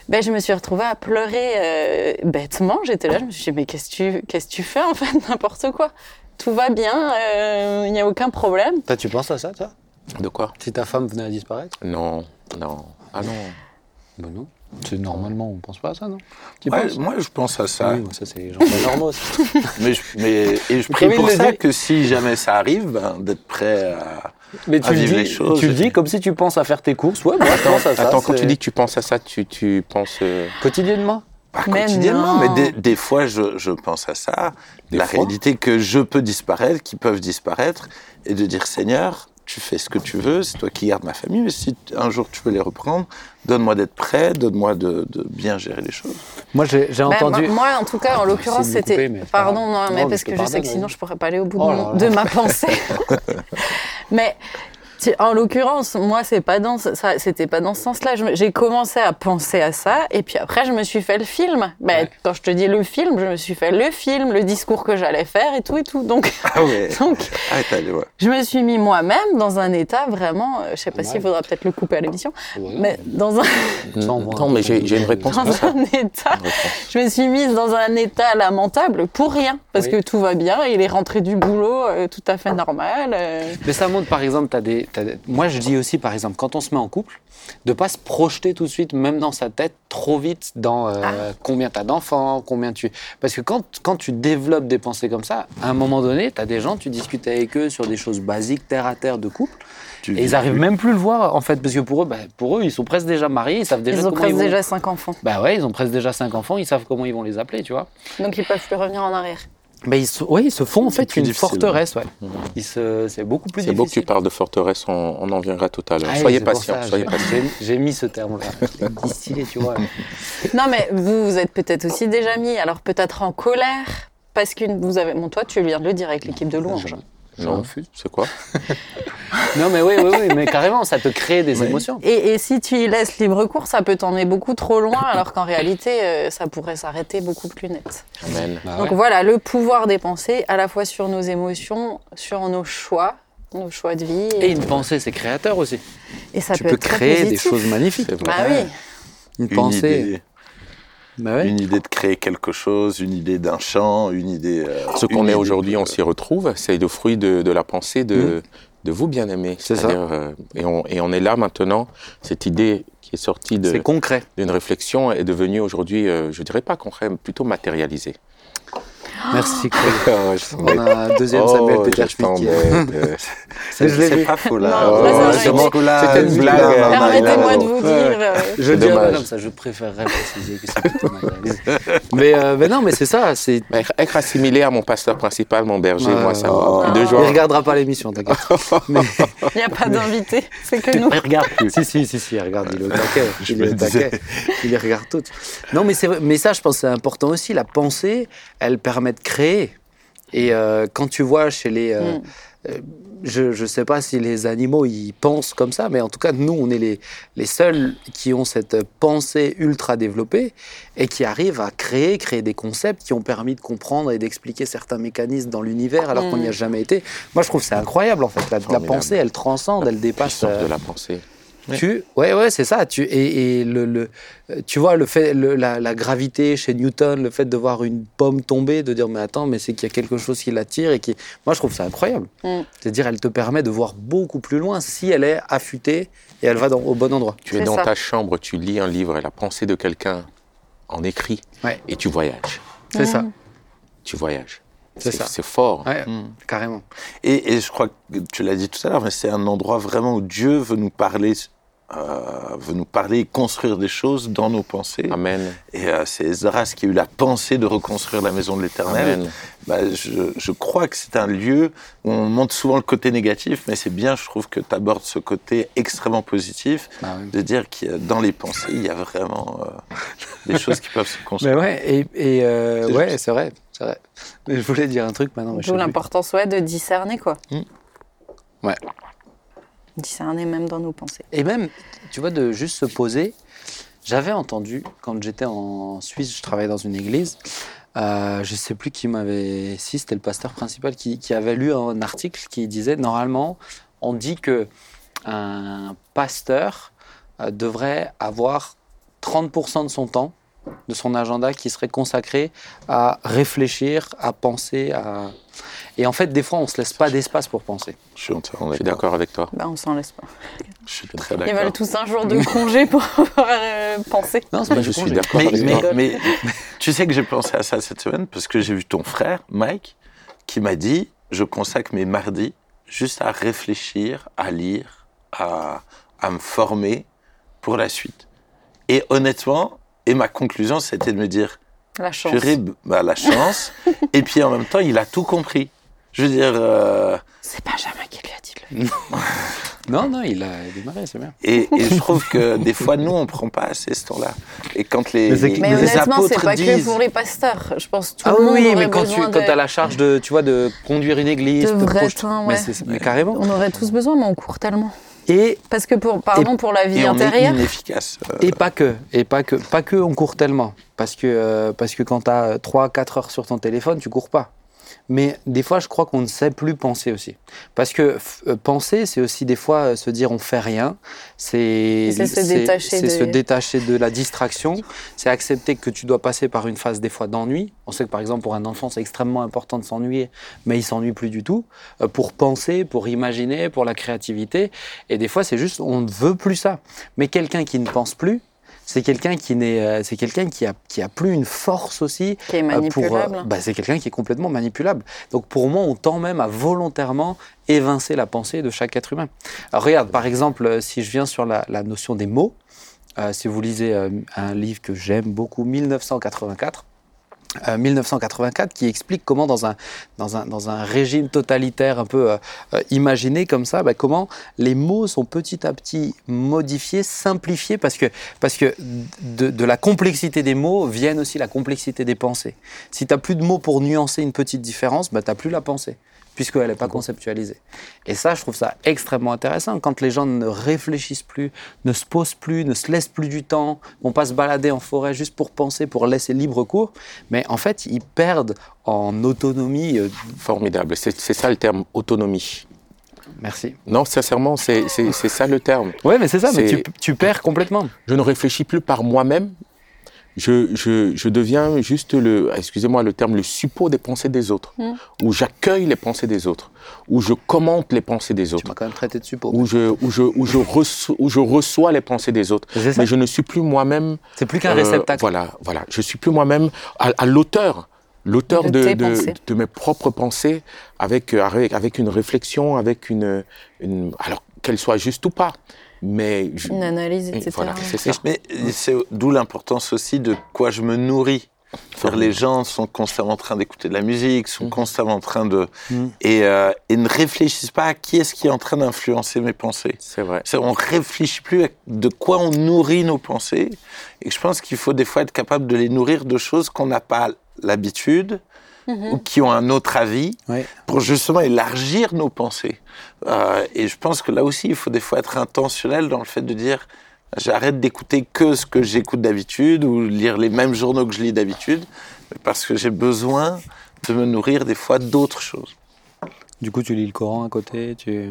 [SPEAKER 3] ben, je me suis retrouvée à pleurer euh, bêtement. J'étais là, je me suis dit, mais qu'est-ce que tu, qu'est-ce que tu fais en fait? N'importe quoi. Tout va bien, euh, il n'y a aucun problème.
[SPEAKER 1] Toi, tu penses à ça, toi?
[SPEAKER 4] De quoi?
[SPEAKER 1] Si ta femme venait à disparaître?
[SPEAKER 4] Non, non. Ah non.
[SPEAKER 1] Ben non. C'est normalement, on pense pas à ça, non?
[SPEAKER 2] Ouais, moi, je pense à ça.
[SPEAKER 1] Oui, ça c'est les gens pas normaux.
[SPEAKER 2] Mais, je, mais et je prie pour ça
[SPEAKER 1] dit.
[SPEAKER 2] que si jamais ça arrive, ben, d'être prêt à.
[SPEAKER 1] Mais tu
[SPEAKER 2] À vivre
[SPEAKER 1] dis,
[SPEAKER 2] les choses.
[SPEAKER 1] tu le dis comme si tu penses à faire tes courses. Ouais, moi, je pense à ça.
[SPEAKER 4] Attends, quand tu dis que tu penses à ça, tu, tu penses. euh,
[SPEAKER 1] quotidiennement?
[SPEAKER 2] Pas
[SPEAKER 3] Mais
[SPEAKER 2] quotidiennement,
[SPEAKER 3] non.
[SPEAKER 2] mais des, des fois, je, je pense à ça.
[SPEAKER 4] Des
[SPEAKER 2] la
[SPEAKER 4] fois.
[SPEAKER 2] réalité que je peux disparaître, qui peuvent disparaître, et de dire Seigneur, tu fais ce que tu veux, c'est toi qui gardes ma famille, mais si un jour tu veux les reprendre, donne-moi d'être prêt, donne-moi de, de bien gérer les choses.
[SPEAKER 1] Moi, j'ai
[SPEAKER 3] Ben,
[SPEAKER 1] entendu.
[SPEAKER 3] moi, moi, en tout cas, en l'occurrence, c'était. Pardon, non,
[SPEAKER 1] mais
[SPEAKER 3] parce que je sais que sinon, je pourrais pas aller au bout
[SPEAKER 1] Oh
[SPEAKER 3] de,
[SPEAKER 1] là
[SPEAKER 3] mon-
[SPEAKER 1] là.
[SPEAKER 3] de ma pensée. mais en l'occurrence, moi, c'est pas dans ce- ça, c'était pas dans ce sens-là. J'ai commencé à penser à ça, et puis après, je me suis fait le film. Ben,
[SPEAKER 1] Ouais.
[SPEAKER 3] Quand je te dis le film, je me suis fait le film, le discours que j'allais faire, et tout et tout. Donc,
[SPEAKER 2] Ah ouais.
[SPEAKER 3] donc
[SPEAKER 2] Ah, ouais.
[SPEAKER 3] je me suis mis moi-même dans un état vraiment. euh, je sais pas s'il faudra peut-être le couper à l'émission,
[SPEAKER 1] Ouais,
[SPEAKER 3] mais dans un
[SPEAKER 4] Non,
[SPEAKER 1] peu
[SPEAKER 4] mais j'ai une réponse
[SPEAKER 3] dans un état. Je me suis mise dans un état lamentable pour rien, parce
[SPEAKER 1] Oui.
[SPEAKER 3] que tout va bien, il est rentré du boulot euh, tout à fait normal. euh.
[SPEAKER 1] Mais ça montre, par exemple, des, t'as des- Moi, je dis aussi, par exemple, quand on se met en couple, de pas se projeter tout de suite, même dans sa tête, trop vite dans euh,
[SPEAKER 3] Ah.
[SPEAKER 1] combien t'as d'enfants, combien tu. Parce que quand, quand tu développes des pensées comme ça, à un moment donné, t'as des gens, tu discutes avec eux sur des choses basiques, terre à terre de couple,
[SPEAKER 2] Tu
[SPEAKER 1] et ils arrivent
[SPEAKER 2] plus.
[SPEAKER 1] même plus le voir, en fait, parce que pour eux, bah, pour eux, ils sont presque déjà mariés, ils savent déjà
[SPEAKER 3] Ils ont
[SPEAKER 1] comment
[SPEAKER 3] presque
[SPEAKER 1] ils vont.
[SPEAKER 3] déjà cinq enfants,
[SPEAKER 1] Bah ouais, ils ont presque déjà cinq enfants, ils savent comment ils vont les appeler, tu vois.
[SPEAKER 3] donc ils peuvent plus revenir en arrière.
[SPEAKER 1] Bah, ils, se, ouais, ils se font en fait une
[SPEAKER 2] difficile,
[SPEAKER 1] forteresse, ouais. Se, c'est beaucoup plus
[SPEAKER 4] C'est beau que tu
[SPEAKER 1] difficile.
[SPEAKER 4] parles de forteresse, on, on en viendra tout à l'heure.
[SPEAKER 1] Ah,
[SPEAKER 4] soyez patient,
[SPEAKER 1] ça,
[SPEAKER 4] soyez
[SPEAKER 1] j'ai-
[SPEAKER 4] patient.
[SPEAKER 1] j'ai- J'ai mis ce terme-là. Je l'ai distillé, tu vois.
[SPEAKER 3] Non, mais vous, vous êtes peut-être aussi déjà mis, alors peut-être en colère, parce que vous avez. Bon, toi, tu viens de le dire avec l'équipe de louange.
[SPEAKER 1] Je
[SPEAKER 4] Non,
[SPEAKER 1] refuse.
[SPEAKER 4] c'est quoi?
[SPEAKER 1] Non, mais oui, oui, oui, mais carrément, ça te crée des émotions.
[SPEAKER 3] Et, et si tu y laisses libre cours, ça peut t'emmener beaucoup trop loin, alors qu'en réalité, euh, ça pourrait s'arrêter beaucoup plus net.
[SPEAKER 4] Amen.
[SPEAKER 1] Bah
[SPEAKER 3] Donc
[SPEAKER 1] ouais.
[SPEAKER 3] voilà, le pouvoir des pensées, à la fois sur nos émotions, sur nos choix, nos choix de vie.
[SPEAKER 1] Et une pensée, c'est créateur aussi.
[SPEAKER 3] et ça
[SPEAKER 1] tu
[SPEAKER 3] peut
[SPEAKER 1] peux
[SPEAKER 3] être très
[SPEAKER 1] créer des choses magnifiques.
[SPEAKER 3] Bah oui.
[SPEAKER 1] Une
[SPEAKER 2] Une
[SPEAKER 1] pensée.
[SPEAKER 2] idée,
[SPEAKER 1] Bah ouais.
[SPEAKER 2] une idée de créer quelque chose, une idée d'un chant, une idée. euh,
[SPEAKER 4] Ce qu'on est aujourd'hui,
[SPEAKER 2] de-
[SPEAKER 4] on s'y retrouve. C'est le fruit de, de la pensée de, de vous bien-aimés.
[SPEAKER 1] C'est ça.
[SPEAKER 4] Euh, et, on, et on est là maintenant. Cette idée qui est sortie de-
[SPEAKER 1] C'est concret.
[SPEAKER 4] d'une réflexion est devenue aujourd'hui, euh, je dirais pas concret, mais plutôt matérialisée.
[SPEAKER 1] Merci.
[SPEAKER 2] Ah
[SPEAKER 1] On a un deuxième Samuel Peter
[SPEAKER 4] euh,
[SPEAKER 2] C'est pas faux là. Oh,
[SPEAKER 4] C'était une
[SPEAKER 2] là,
[SPEAKER 4] blague.
[SPEAKER 2] non,
[SPEAKER 3] Permettez-moi de vous dire. euh,
[SPEAKER 1] Je dirais comme ça, je préférerais préciser que c'est plutôt matérialisé. mais, euh, mais non, mais c'est ça.
[SPEAKER 4] Être assimilé à mon pasteur principal, mon berger, moi, ça
[SPEAKER 2] oh.
[SPEAKER 4] pris deux
[SPEAKER 1] Il
[SPEAKER 4] jours.
[SPEAKER 1] regardera pas l'émission, t'inquiète.
[SPEAKER 3] Il n'y a pas d'invité, c'est que nous.
[SPEAKER 1] Il regarde plus. si, si, si, si, il regarde, il est au taquet. Il
[SPEAKER 2] me
[SPEAKER 1] est au taquet. Il les regarde toutes. Non, mais, c'est vrai- mais ça, je pense que c'est important aussi. La pensée, elle permet de créer. Et euh, quand tu vois chez les. euh,
[SPEAKER 3] Mm.
[SPEAKER 1] euh, je ne sais pas si les animaux, ils pensent comme ça, mais en tout cas, nous, on est les, les seuls qui ont cette pensée ultra développée et qui arrivent à créer, créer des concepts qui ont permis de comprendre et d'expliquer certains mécanismes dans l'univers alors qu'on n'y a
[SPEAKER 3] Mm.
[SPEAKER 1] jamais été. Moi, je trouve que c'est incroyable, en fait. La, pensée, elle transcende, elle dépasse.
[SPEAKER 4] Puissance
[SPEAKER 1] euh,
[SPEAKER 4] de la pensée.
[SPEAKER 1] Tu, ouais, ouais, c'est ça. Tu, et, et le, le- tu vois, le fait, le- la, la gravité chez Newton, le fait de voir une pomme tomber, de dire, mais attends, mais c'est qu'il y a quelque chose qui l'attire et qui. Moi, je trouve ça incroyable.
[SPEAKER 3] Mm.
[SPEAKER 1] C'est-à-dire, elle te permet de voir beaucoup plus loin si elle est affûtée et elle va dans- au bon endroit.
[SPEAKER 4] Tu es dans
[SPEAKER 3] ça.
[SPEAKER 4] ta chambre, tu lis un livre et la pensée de quelqu'un en écrit
[SPEAKER 1] Ouais.
[SPEAKER 4] et tu voyages.
[SPEAKER 1] C'est ça.
[SPEAKER 4] Tu voyages.
[SPEAKER 1] C'est ça.
[SPEAKER 4] C'est fort.
[SPEAKER 1] Ouais,
[SPEAKER 2] Mm.
[SPEAKER 1] carrément.
[SPEAKER 2] Et, et je crois que tu l'as dit tout à l'heure, mais c'est un endroit vraiment où Dieu veut nous parler, euh, veut nous parler et construire des choses dans nos pensées.
[SPEAKER 4] Amen.
[SPEAKER 2] Et euh, c'est Esdras qui a eu la pensée de reconstruire la maison de l'Éternel.
[SPEAKER 4] Amen.
[SPEAKER 2] Bah, je, je crois que c'est un lieu où on montre souvent le côté négatif, mais c'est bien, je trouve, que tu abordes ce côté extrêmement positif,
[SPEAKER 1] Bah oui.
[SPEAKER 2] de dire que dans les pensées, il y a vraiment euh, des choses qui peuvent se
[SPEAKER 1] Mais
[SPEAKER 2] construire.
[SPEAKER 1] ouais, et, et, euh,
[SPEAKER 2] C'est
[SPEAKER 1] ouais,
[SPEAKER 2] juste.
[SPEAKER 1] c'est vrai, c'est vrai. Mais je voulais dire un truc maintenant. mais
[SPEAKER 3] D'où l'importance ouais, de discerner, quoi.
[SPEAKER 2] Mm.
[SPEAKER 1] Ouais.
[SPEAKER 3] Discerner même dans nos pensées.
[SPEAKER 1] Et même, tu vois, de juste se poser. J'avais entendu, quand j'étais en Suisse, je travaillais dans une église, euh, je sais plus qui m'avait. Si, c'était le pasteur principal qui, qui avait lu un article qui disait normalement, on dit que un pasteur euh, devrait avoir 30% de son temps, de son agenda, qui serait consacré à réfléchir, à penser, à... Et en fait, des fois, on se laisse pas d'espace pour penser.
[SPEAKER 2] Je suis entièrement
[SPEAKER 4] Je suis
[SPEAKER 2] d'accord.
[SPEAKER 4] avec toi.
[SPEAKER 3] Bah, on s'en laisse pas.
[SPEAKER 2] Je suis très
[SPEAKER 3] Ils
[SPEAKER 2] d'accord.
[SPEAKER 3] veulent tous un jour de congé pour pouvoir euh, penser.
[SPEAKER 1] Non, c'est pas
[SPEAKER 4] je suis
[SPEAKER 1] congé.
[SPEAKER 4] d'accord
[SPEAKER 2] Mais,
[SPEAKER 4] avec
[SPEAKER 2] mais-
[SPEAKER 4] toi.
[SPEAKER 2] mais tu sais que j'ai pensé à ça cette semaine parce que j'ai vu ton frère, Mike, qui m'a dit je consacre mes mardis juste à réfléchir, à lire, à, à me former pour la suite. Et honnêtement, et ma conclusion, c'était de me dire
[SPEAKER 3] La chance.
[SPEAKER 2] purée, bah, la chance. et puis en même temps, il a tout compris. Je veux dire, euh,
[SPEAKER 3] C'est Benjamin qui lui a dit de le
[SPEAKER 1] Non, non, il a démarré, c'est bien.
[SPEAKER 2] et, et je trouve que des fois, nous, on prend pas assez ce temps-là. Et quand les,
[SPEAKER 1] Mais
[SPEAKER 2] les-
[SPEAKER 3] Mais
[SPEAKER 2] les
[SPEAKER 3] honnêtement, c'est pas
[SPEAKER 2] disent,
[SPEAKER 3] que pour les pasteurs. Je pense que tout
[SPEAKER 1] Ah
[SPEAKER 3] le monde
[SPEAKER 1] oui, mais quand tu
[SPEAKER 3] de...
[SPEAKER 1] as la charge de, tu vois, de conduire une église,
[SPEAKER 3] De vrai temps, ouais.
[SPEAKER 1] c'est- mais carrément.
[SPEAKER 3] On aurait tous besoin, mais on court tellement.
[SPEAKER 1] Et
[SPEAKER 3] Parce que pour, pardon, pour la vie
[SPEAKER 2] et on est
[SPEAKER 3] intérieure,
[SPEAKER 2] inefficace. Euh,
[SPEAKER 1] Et pas que, et pas que, pas que on court tellement, parce que euh, parce que quand tu as 3-4 heures sur ton téléphone, tu cours pas. Mais des fois, je crois qu'on ne sait plus penser aussi, parce que euh, penser, c'est aussi des fois euh, se dire on fait rien, c'est
[SPEAKER 3] C'est se détacher
[SPEAKER 1] c'est
[SPEAKER 3] de-
[SPEAKER 1] se détacher de la distraction, c'est accepter que tu dois passer par une phase des fois d'ennui. On sait que par exemple pour un enfant, c'est extrêmement important de s'ennuyer, mais il s'ennuie plus du tout. Euh, pour penser, pour imaginer, pour la créativité, et des fois, c'est juste on ne veut plus ça. Mais quelqu'un qui ne pense plus, c'est quelqu'un qui n'est, euh, c'est quelqu'un qui a, qui a plus une force aussi.
[SPEAKER 3] qui est
[SPEAKER 1] euh,
[SPEAKER 3] manipulable.
[SPEAKER 1] Pour, euh, bah, c'est quelqu'un qui est complètement manipulable. Donc pour moi, on tend même à volontairement évincer la pensée de chaque être humain. Alors regarde, par exemple, euh, si je viens sur la, la notion des mots, euh, si vous lisez euh, un livre que j'aime beaucoup, 1984. Euh, 1984 qui explique comment dans un, dans un, dans un régime totalitaire un peu euh, euh, imaginé comme ça, bah, comment les mots sont petit à petit modifiés, simplifiés, parce que, parce que de, de la complexité des mots viennent aussi la complexité des pensées. Si tu n'as plus de mots pour nuancer une petite différence, bah, tu n'as plus la pensée, puisqu'elle n'est pas conceptualisée. Et ça, je trouve ça extrêmement intéressant. Quand les gens ne réfléchissent plus, ne se posent plus, ne se laissent plus du temps, vont pas se balader en forêt juste pour penser, pour laisser libre cours, mais en fait, ils perdent en autonomie. euh,
[SPEAKER 4] Formidable. C'est ça le terme autonomie.
[SPEAKER 1] Merci.
[SPEAKER 4] Non, sincèrement, c'est ça le terme.
[SPEAKER 1] Ouais, mais c'est ça, mais tu, tu perds complètement.
[SPEAKER 4] Je ne réfléchis plus par moi-même. Je, je, je deviens juste le, excusez-moi le terme, le suppôt des pensées des autres.
[SPEAKER 3] Mm.
[SPEAKER 4] Où j'accueille les pensées des autres. Où je commente les pensées des
[SPEAKER 1] Tu
[SPEAKER 4] autres.
[SPEAKER 1] m'as quand même traité de suppôt.
[SPEAKER 4] Où je, où, je, où, je reçois, où je reçois les pensées des autres.
[SPEAKER 1] C'est ça.
[SPEAKER 4] Mais je ne suis plus moi-même
[SPEAKER 1] C'est plus qu'un
[SPEAKER 4] Euh,
[SPEAKER 1] réceptacle.
[SPEAKER 4] voilà, voilà. Je suis plus moi-même à, à l'auteur, l'auteur
[SPEAKER 3] De
[SPEAKER 4] de, mes propres pensées, avec, avec, avec une réflexion, avec une, une alors qu'elle soit juste ou pas, mais je-
[SPEAKER 3] Une analyse, etc.
[SPEAKER 4] voilà, c'est ça.
[SPEAKER 2] Mais c'est d'où l'importance aussi de quoi je me nourris. Faire les gens sont constamment en train d'écouter de la musique, sont
[SPEAKER 4] Mhm.
[SPEAKER 2] constamment en train de
[SPEAKER 1] Mhm.
[SPEAKER 2] et, euh, et ne réfléchissent pas à qui est-ce qui est en train d'influencer mes pensées.
[SPEAKER 4] C'est vrai.
[SPEAKER 2] On réfléchit plus à de quoi on nourrit nos pensées. Et je pense qu'il faut des fois être capable de les nourrir de choses qu'on n'a pas l'habitude
[SPEAKER 3] Mhm.
[SPEAKER 2] ou qui ont un autre avis pour justement élargir nos pensées. Euh, et je pense que là aussi, il faut des fois être intentionnel dans le fait de dire j'arrête d'écouter que ce que j'écoute d'habitude ou lire les mêmes journaux que je lis d'habitude, parce que j'ai besoin de me nourrir des fois d'autres choses.
[SPEAKER 1] Du coup, tu lis le Coran à côté. Tu...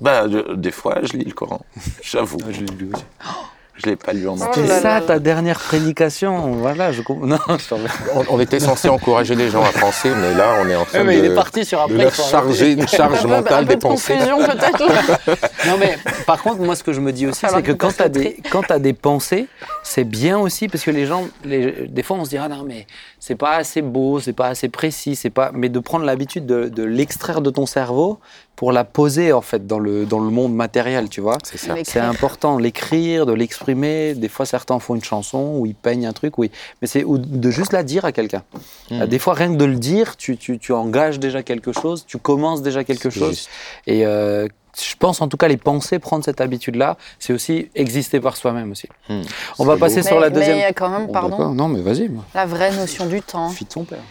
[SPEAKER 2] Bah, je- des fois, je lis le Coran, j'avoue.
[SPEAKER 1] je l'ai lu aussi.
[SPEAKER 2] Je l'ai pas lu en entier.
[SPEAKER 1] C'est
[SPEAKER 3] là
[SPEAKER 1] ça ta dernière prédication. Voilà, je comprends. Non, je.
[SPEAKER 4] On, on était censé encourager les gens à penser, mais là, on est en train de,
[SPEAKER 1] sur
[SPEAKER 4] de leur charger une charge
[SPEAKER 3] Un
[SPEAKER 4] mentale
[SPEAKER 3] un peu
[SPEAKER 4] des
[SPEAKER 3] de
[SPEAKER 4] pensées.
[SPEAKER 3] confusion peut-être.
[SPEAKER 1] Non, mais par contre, moi, ce que je me dis aussi, c'est que quand tu as,
[SPEAKER 3] t'as
[SPEAKER 1] des, quand t'as des pensées, c'est bien aussi parce que les gens, les, des fois, on se dit, ah non, mais c'est pas assez beau, c'est pas assez précis, c'est pas. Mais de prendre l'habitude de, de l'extraire de ton cerveau pour la poser, en fait, dans le, dans le monde matériel, tu vois.
[SPEAKER 4] C'est ça.
[SPEAKER 1] C'est important, l'écrire, de l'exprimer. Des fois, certains font une chanson ou ils peignent un truc, oui. Mais c'est ou de juste la dire à quelqu'un. Euh, Des fois, rien que de le dire, tu, tu, tu engages déjà quelque chose, tu commences déjà quelque chose.
[SPEAKER 4] juste.
[SPEAKER 1] Et euh, je pense en tout cas, les pensées, prendre cette habitude-là, c'est aussi exister par soi-même aussi.
[SPEAKER 2] Hmm.
[SPEAKER 1] On va passer
[SPEAKER 4] beau.
[SPEAKER 1] sur
[SPEAKER 3] mais,
[SPEAKER 1] la deuxième.
[SPEAKER 3] quand même, pardon,
[SPEAKER 1] d'accord. Non, mais vas-y,
[SPEAKER 3] la vraie notion du temps.
[SPEAKER 1] Fille de son père.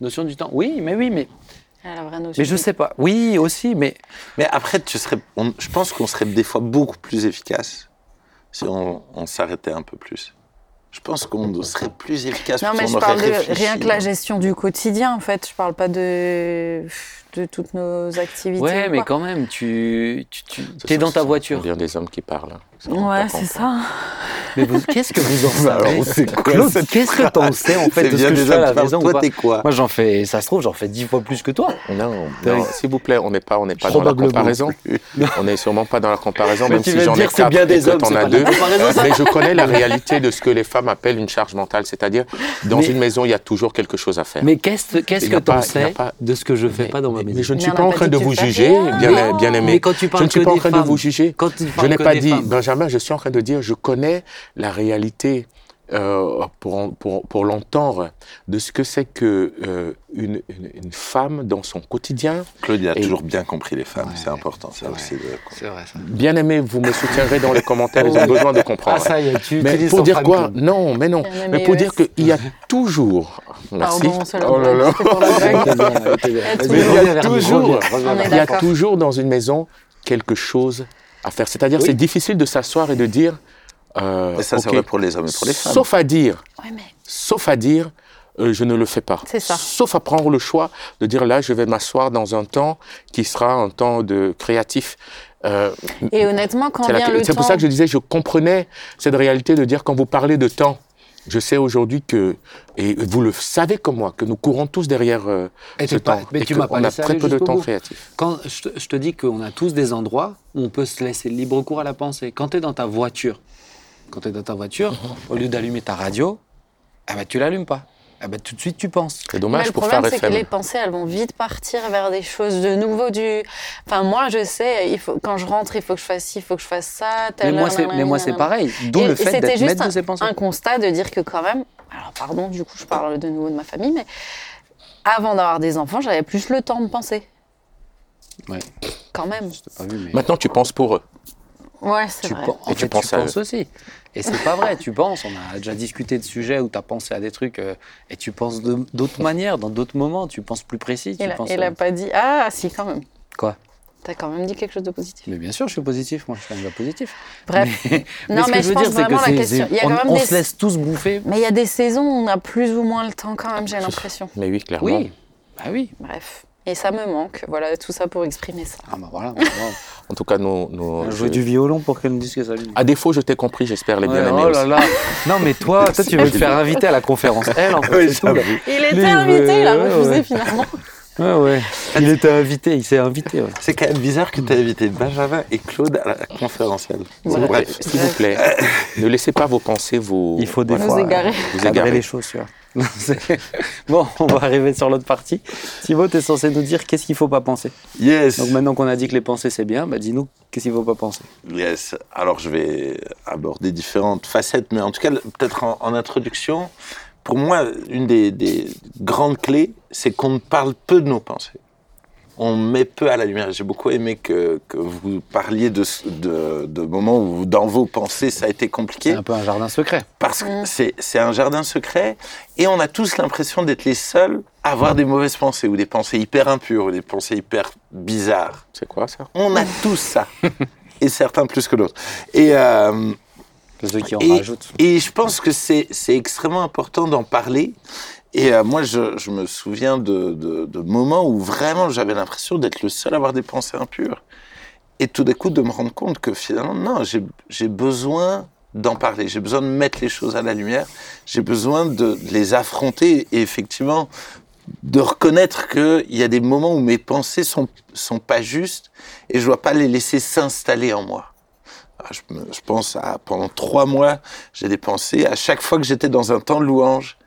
[SPEAKER 1] Notion du temps. Oui, mais oui, mais, Mais je sais pas. Oui, aussi, mais
[SPEAKER 2] Mais après, tu serais, on- je pense qu'on serait des fois beaucoup plus efficace si on, on s'arrêtait un peu plus. Je pense qu'on serait plus efficace.
[SPEAKER 3] Non, mais je parle de rien que la gestion du quotidien, en fait. Je parle pas de, de toutes nos activités.
[SPEAKER 1] ouais,
[SPEAKER 3] ou
[SPEAKER 1] mais quand même, tu, tu, tu es dans ta voiture.
[SPEAKER 4] bien des hommes qui parlent. hein.
[SPEAKER 3] Ouais, c'est ça.
[SPEAKER 1] Mais qu'est-ce que vous en
[SPEAKER 2] Alors,
[SPEAKER 1] savez
[SPEAKER 2] c'est
[SPEAKER 1] qu'est-ce que t'en sais en fait
[SPEAKER 2] C'est
[SPEAKER 1] de ce que je fais à la maison
[SPEAKER 2] Toi, t'es quoi
[SPEAKER 1] Moi, j'en fais, ça se trouve, j'en fais dix fois plus que toi.
[SPEAKER 4] Non, s'il vous plaît, on n'est pas, on n'est pas dans la comparaison. on n'est sûrement pas dans la comparaison,
[SPEAKER 1] Mais
[SPEAKER 4] même si j'en ai
[SPEAKER 1] dire que c'est
[SPEAKER 4] quatre
[SPEAKER 1] bien des hommes, c'est de la
[SPEAKER 4] deux. Mais je connais la réalité de ce que les femmes appellent une charge mentale, c'est-à-dire dans une maison, il y a toujours quelque chose à faire.
[SPEAKER 1] Mais qu'est-ce que
[SPEAKER 4] a
[SPEAKER 1] t'en
[SPEAKER 4] a
[SPEAKER 1] sais de ce que je fais pas dans ma
[SPEAKER 4] mais- je ne suis pas en train
[SPEAKER 3] dit
[SPEAKER 4] de vous juger,
[SPEAKER 3] rien.
[SPEAKER 4] bien,
[SPEAKER 1] Non.
[SPEAKER 4] bien aimé.
[SPEAKER 1] Mais quand tu
[SPEAKER 4] Je ne suis pas en train de vous juger. Je n'ai pas dit,
[SPEAKER 1] femmes.
[SPEAKER 4] Benjamin, je suis en train de dire, je connais la réalité euh, pour, pour, pour l'entendre de ce que c'est que euh, une, une, une femme dans son quotidien.
[SPEAKER 2] Claude a toujours bien compris les femmes,
[SPEAKER 1] Ouais,
[SPEAKER 2] c'est important. Ça
[SPEAKER 1] c'est
[SPEAKER 2] aussi. de-
[SPEAKER 1] C'est vrai ça.
[SPEAKER 4] Bien aimé, vous me soutiendrez dans les commentaires, ils ont besoin de comprendre.
[SPEAKER 1] Ah ça y est, tu
[SPEAKER 4] mais pour dire quoi? Non, mais non.
[SPEAKER 3] Bien
[SPEAKER 4] Mais pour dire qu'il y a toujours. Merci.
[SPEAKER 3] Pardon,
[SPEAKER 4] Oh là là.
[SPEAKER 3] Mais il y a
[SPEAKER 4] toujours- Il y a toujours dans une maison quelque chose à faire. C'est-à-dire,
[SPEAKER 1] Oui.
[SPEAKER 4] c'est difficile de s'asseoir et de dire. Euh,
[SPEAKER 2] Et ça, c'est
[SPEAKER 4] ok,
[SPEAKER 2] vrai pour les hommes et pour les femmes.
[SPEAKER 4] Sauf à dire,
[SPEAKER 3] Ouais, mais
[SPEAKER 4] sauf à dire, euh, je ne le fais pas.
[SPEAKER 3] C'est ça.
[SPEAKER 4] Sauf à prendre le choix de dire là, je vais m'asseoir dans un temps qui sera un temps de créatif. Euh,
[SPEAKER 3] Et honnêtement, quand
[SPEAKER 4] c'est la-
[SPEAKER 3] vient le
[SPEAKER 4] c'est pour ça que je disais, je comprenais cette réalité de dire quand vous parlez de temps. Je sais aujourd'hui que, et vous le savez comme moi, que nous courons tous derrière euh,
[SPEAKER 1] Et
[SPEAKER 4] ce
[SPEAKER 1] pas-
[SPEAKER 4] temps.
[SPEAKER 1] mais
[SPEAKER 4] et
[SPEAKER 1] tu m'as pas
[SPEAKER 4] a
[SPEAKER 1] laissé
[SPEAKER 4] très peu de temps
[SPEAKER 1] bout.
[SPEAKER 4] créatif.
[SPEAKER 1] Quand je te, je te dis qu'on a tous des endroits où on peut se laisser libre cours à la pensée. Quand tu es dans ta voiture, quand tu es dans ta voiture, au lieu d'allumer ta radio, eh ben, tu l'allumes pas. Eh ben, tout de suite, tu penses.
[SPEAKER 4] C'est dommage
[SPEAKER 3] le
[SPEAKER 4] pour faire
[SPEAKER 3] problème, c'est que les pensées, elles vont vite partir vers des choses de nouveau. Du... Enfin, moi, je sais, il faut... quand je rentre, il faut que je fasse ci, il faut que je fasse ça.
[SPEAKER 1] Mais moi, c'est, mais moi, c'est pareil. D'où
[SPEAKER 3] Et-
[SPEAKER 1] le fait
[SPEAKER 3] c'était
[SPEAKER 1] d'être
[SPEAKER 3] juste
[SPEAKER 1] maître de ses pensées.
[SPEAKER 3] un constat de dire que quand même, alors pardon, du coup, je parle de nouveau de ma famille, mais avant d'avoir des enfants, j'avais plus le temps de penser.
[SPEAKER 1] Ouais.
[SPEAKER 3] Quand même.
[SPEAKER 1] Je t'ai pas vu, mais
[SPEAKER 4] Maintenant, tu penses pour eux.
[SPEAKER 3] Ouais, c'est
[SPEAKER 1] tu
[SPEAKER 3] vrai.
[SPEAKER 1] pen- en
[SPEAKER 4] Et tu penses
[SPEAKER 1] tu
[SPEAKER 4] à
[SPEAKER 1] penses aussi. Et c'est pas vrai, tu penses. On a déjà discuté de sujets où tu as pensé à des trucs euh, et tu penses d'autres manières, dans d'autres moments. Tu penses plus précis. Tu
[SPEAKER 3] Il
[SPEAKER 1] penses,
[SPEAKER 3] il
[SPEAKER 1] euh,
[SPEAKER 3] a pas dit. Ah, si, quand même.
[SPEAKER 1] Quoi?
[SPEAKER 3] T'as quand même dit quelque chose de positif.
[SPEAKER 1] Mais bien sûr, je suis positif. Moi, je suis un gars positif.
[SPEAKER 3] Bref.
[SPEAKER 1] Mais,
[SPEAKER 3] Non,
[SPEAKER 1] ce
[SPEAKER 3] mais
[SPEAKER 1] que
[SPEAKER 3] je
[SPEAKER 1] veux
[SPEAKER 3] pense
[SPEAKER 1] dire, c'est que
[SPEAKER 3] la question.
[SPEAKER 1] c'est-
[SPEAKER 3] Il y a
[SPEAKER 1] on,
[SPEAKER 3] quand même
[SPEAKER 1] on
[SPEAKER 3] des-
[SPEAKER 1] se laisse tous bouffer.
[SPEAKER 3] Mais il y a des saisons où on a plus ou moins le temps quand même, j'ai l'impression.
[SPEAKER 4] Mais oui, clairement.
[SPEAKER 1] Oui. Bah oui.
[SPEAKER 3] Bref. Et ça me manque. Voilà, tout ça pour exprimer ça.
[SPEAKER 1] Ah bah voilà.
[SPEAKER 4] En tout cas, nous. nous
[SPEAKER 1] On
[SPEAKER 4] je-
[SPEAKER 1] jouer du violon pour qu'elle nous dise que ça lui.
[SPEAKER 4] À défaut, je t'ai compris, j'espère les bien
[SPEAKER 1] Ouais,
[SPEAKER 4] aimés
[SPEAKER 1] oh
[SPEAKER 4] aussi.
[SPEAKER 1] là là. Non mais toi, toi tu veux te faire inviter à la conférence. Elle en fait. c'est tout, là.
[SPEAKER 3] Il était invité, il a refusé
[SPEAKER 1] ouais.
[SPEAKER 3] finalement.
[SPEAKER 1] Ouais ouais. Il était invité, il s'est invité. ouais.
[SPEAKER 2] C'est quand même bizarre que tu aies invité Benjamin et Claude à la conférentielle.
[SPEAKER 4] S'il vous plaît,
[SPEAKER 2] Bref.
[SPEAKER 4] s'il vous plaît, ne laissez pas vos pensées vous.
[SPEAKER 1] Il faut des
[SPEAKER 3] Nous
[SPEAKER 1] fois
[SPEAKER 3] égarer.
[SPEAKER 1] euh,
[SPEAKER 4] Vous
[SPEAKER 1] cadrer
[SPEAKER 4] égarer.
[SPEAKER 1] les choses. tu vois. Non, bon, on va arriver sur l'autre partie. Thibaut, tu es censé nous dire qu'est-ce qu'il faut pas penser.
[SPEAKER 2] Yes.
[SPEAKER 1] Donc maintenant qu'on a dit que les pensées c'est bien, bah dis-nous qu'est-ce qu'il faut pas penser?
[SPEAKER 2] Yes. Alors, je vais aborder différentes facettes, mais en tout cas, peut-être en, en introduction, pour moi, une des, des grandes clés, c'est qu'on ne parle peu de nos pensées. On met peu à la lumière. J'ai beaucoup aimé que, que vous parliez de, ce- de, de moments où, dans vos pensées, ça a été
[SPEAKER 1] C'est
[SPEAKER 2] compliqué.
[SPEAKER 1] un peu un jardin secret.
[SPEAKER 2] Parce que
[SPEAKER 3] Mm.
[SPEAKER 2] c'est c'est un jardin secret et on a tous l'impression d'être les seuls à avoir des mauvaises pensées ou des pensées hyper impures ou des pensées hyper bizarres.
[SPEAKER 4] C'est quoi ça?
[SPEAKER 2] On a tous ça. et certains plus que d'autres. Et, euh,
[SPEAKER 1] Que ceux qui en
[SPEAKER 2] Et-
[SPEAKER 1] rajoutent.
[SPEAKER 2] et je pense que c'est c'est extrêmement important d'en parler. Et euh, moi, je, je me souviens de, de- de moments où vraiment j'avais l'impression d'être le seul à avoir des pensées impures. Et tout d'un coup, de me rendre compte que finalement, non, j'ai besoin d'en parler. J'ai besoin de mettre les choses à la lumière. J'ai besoin de, les affronter et effectivement de reconnaître qu'il y a des moments où mes pensées sont, sont pas justes et je dois pas les laisser s'installer en moi. Ah, Je, je pense à pendant trois mois, j'ai des pensées. À chaque fois que j'étais dans un temps de louange,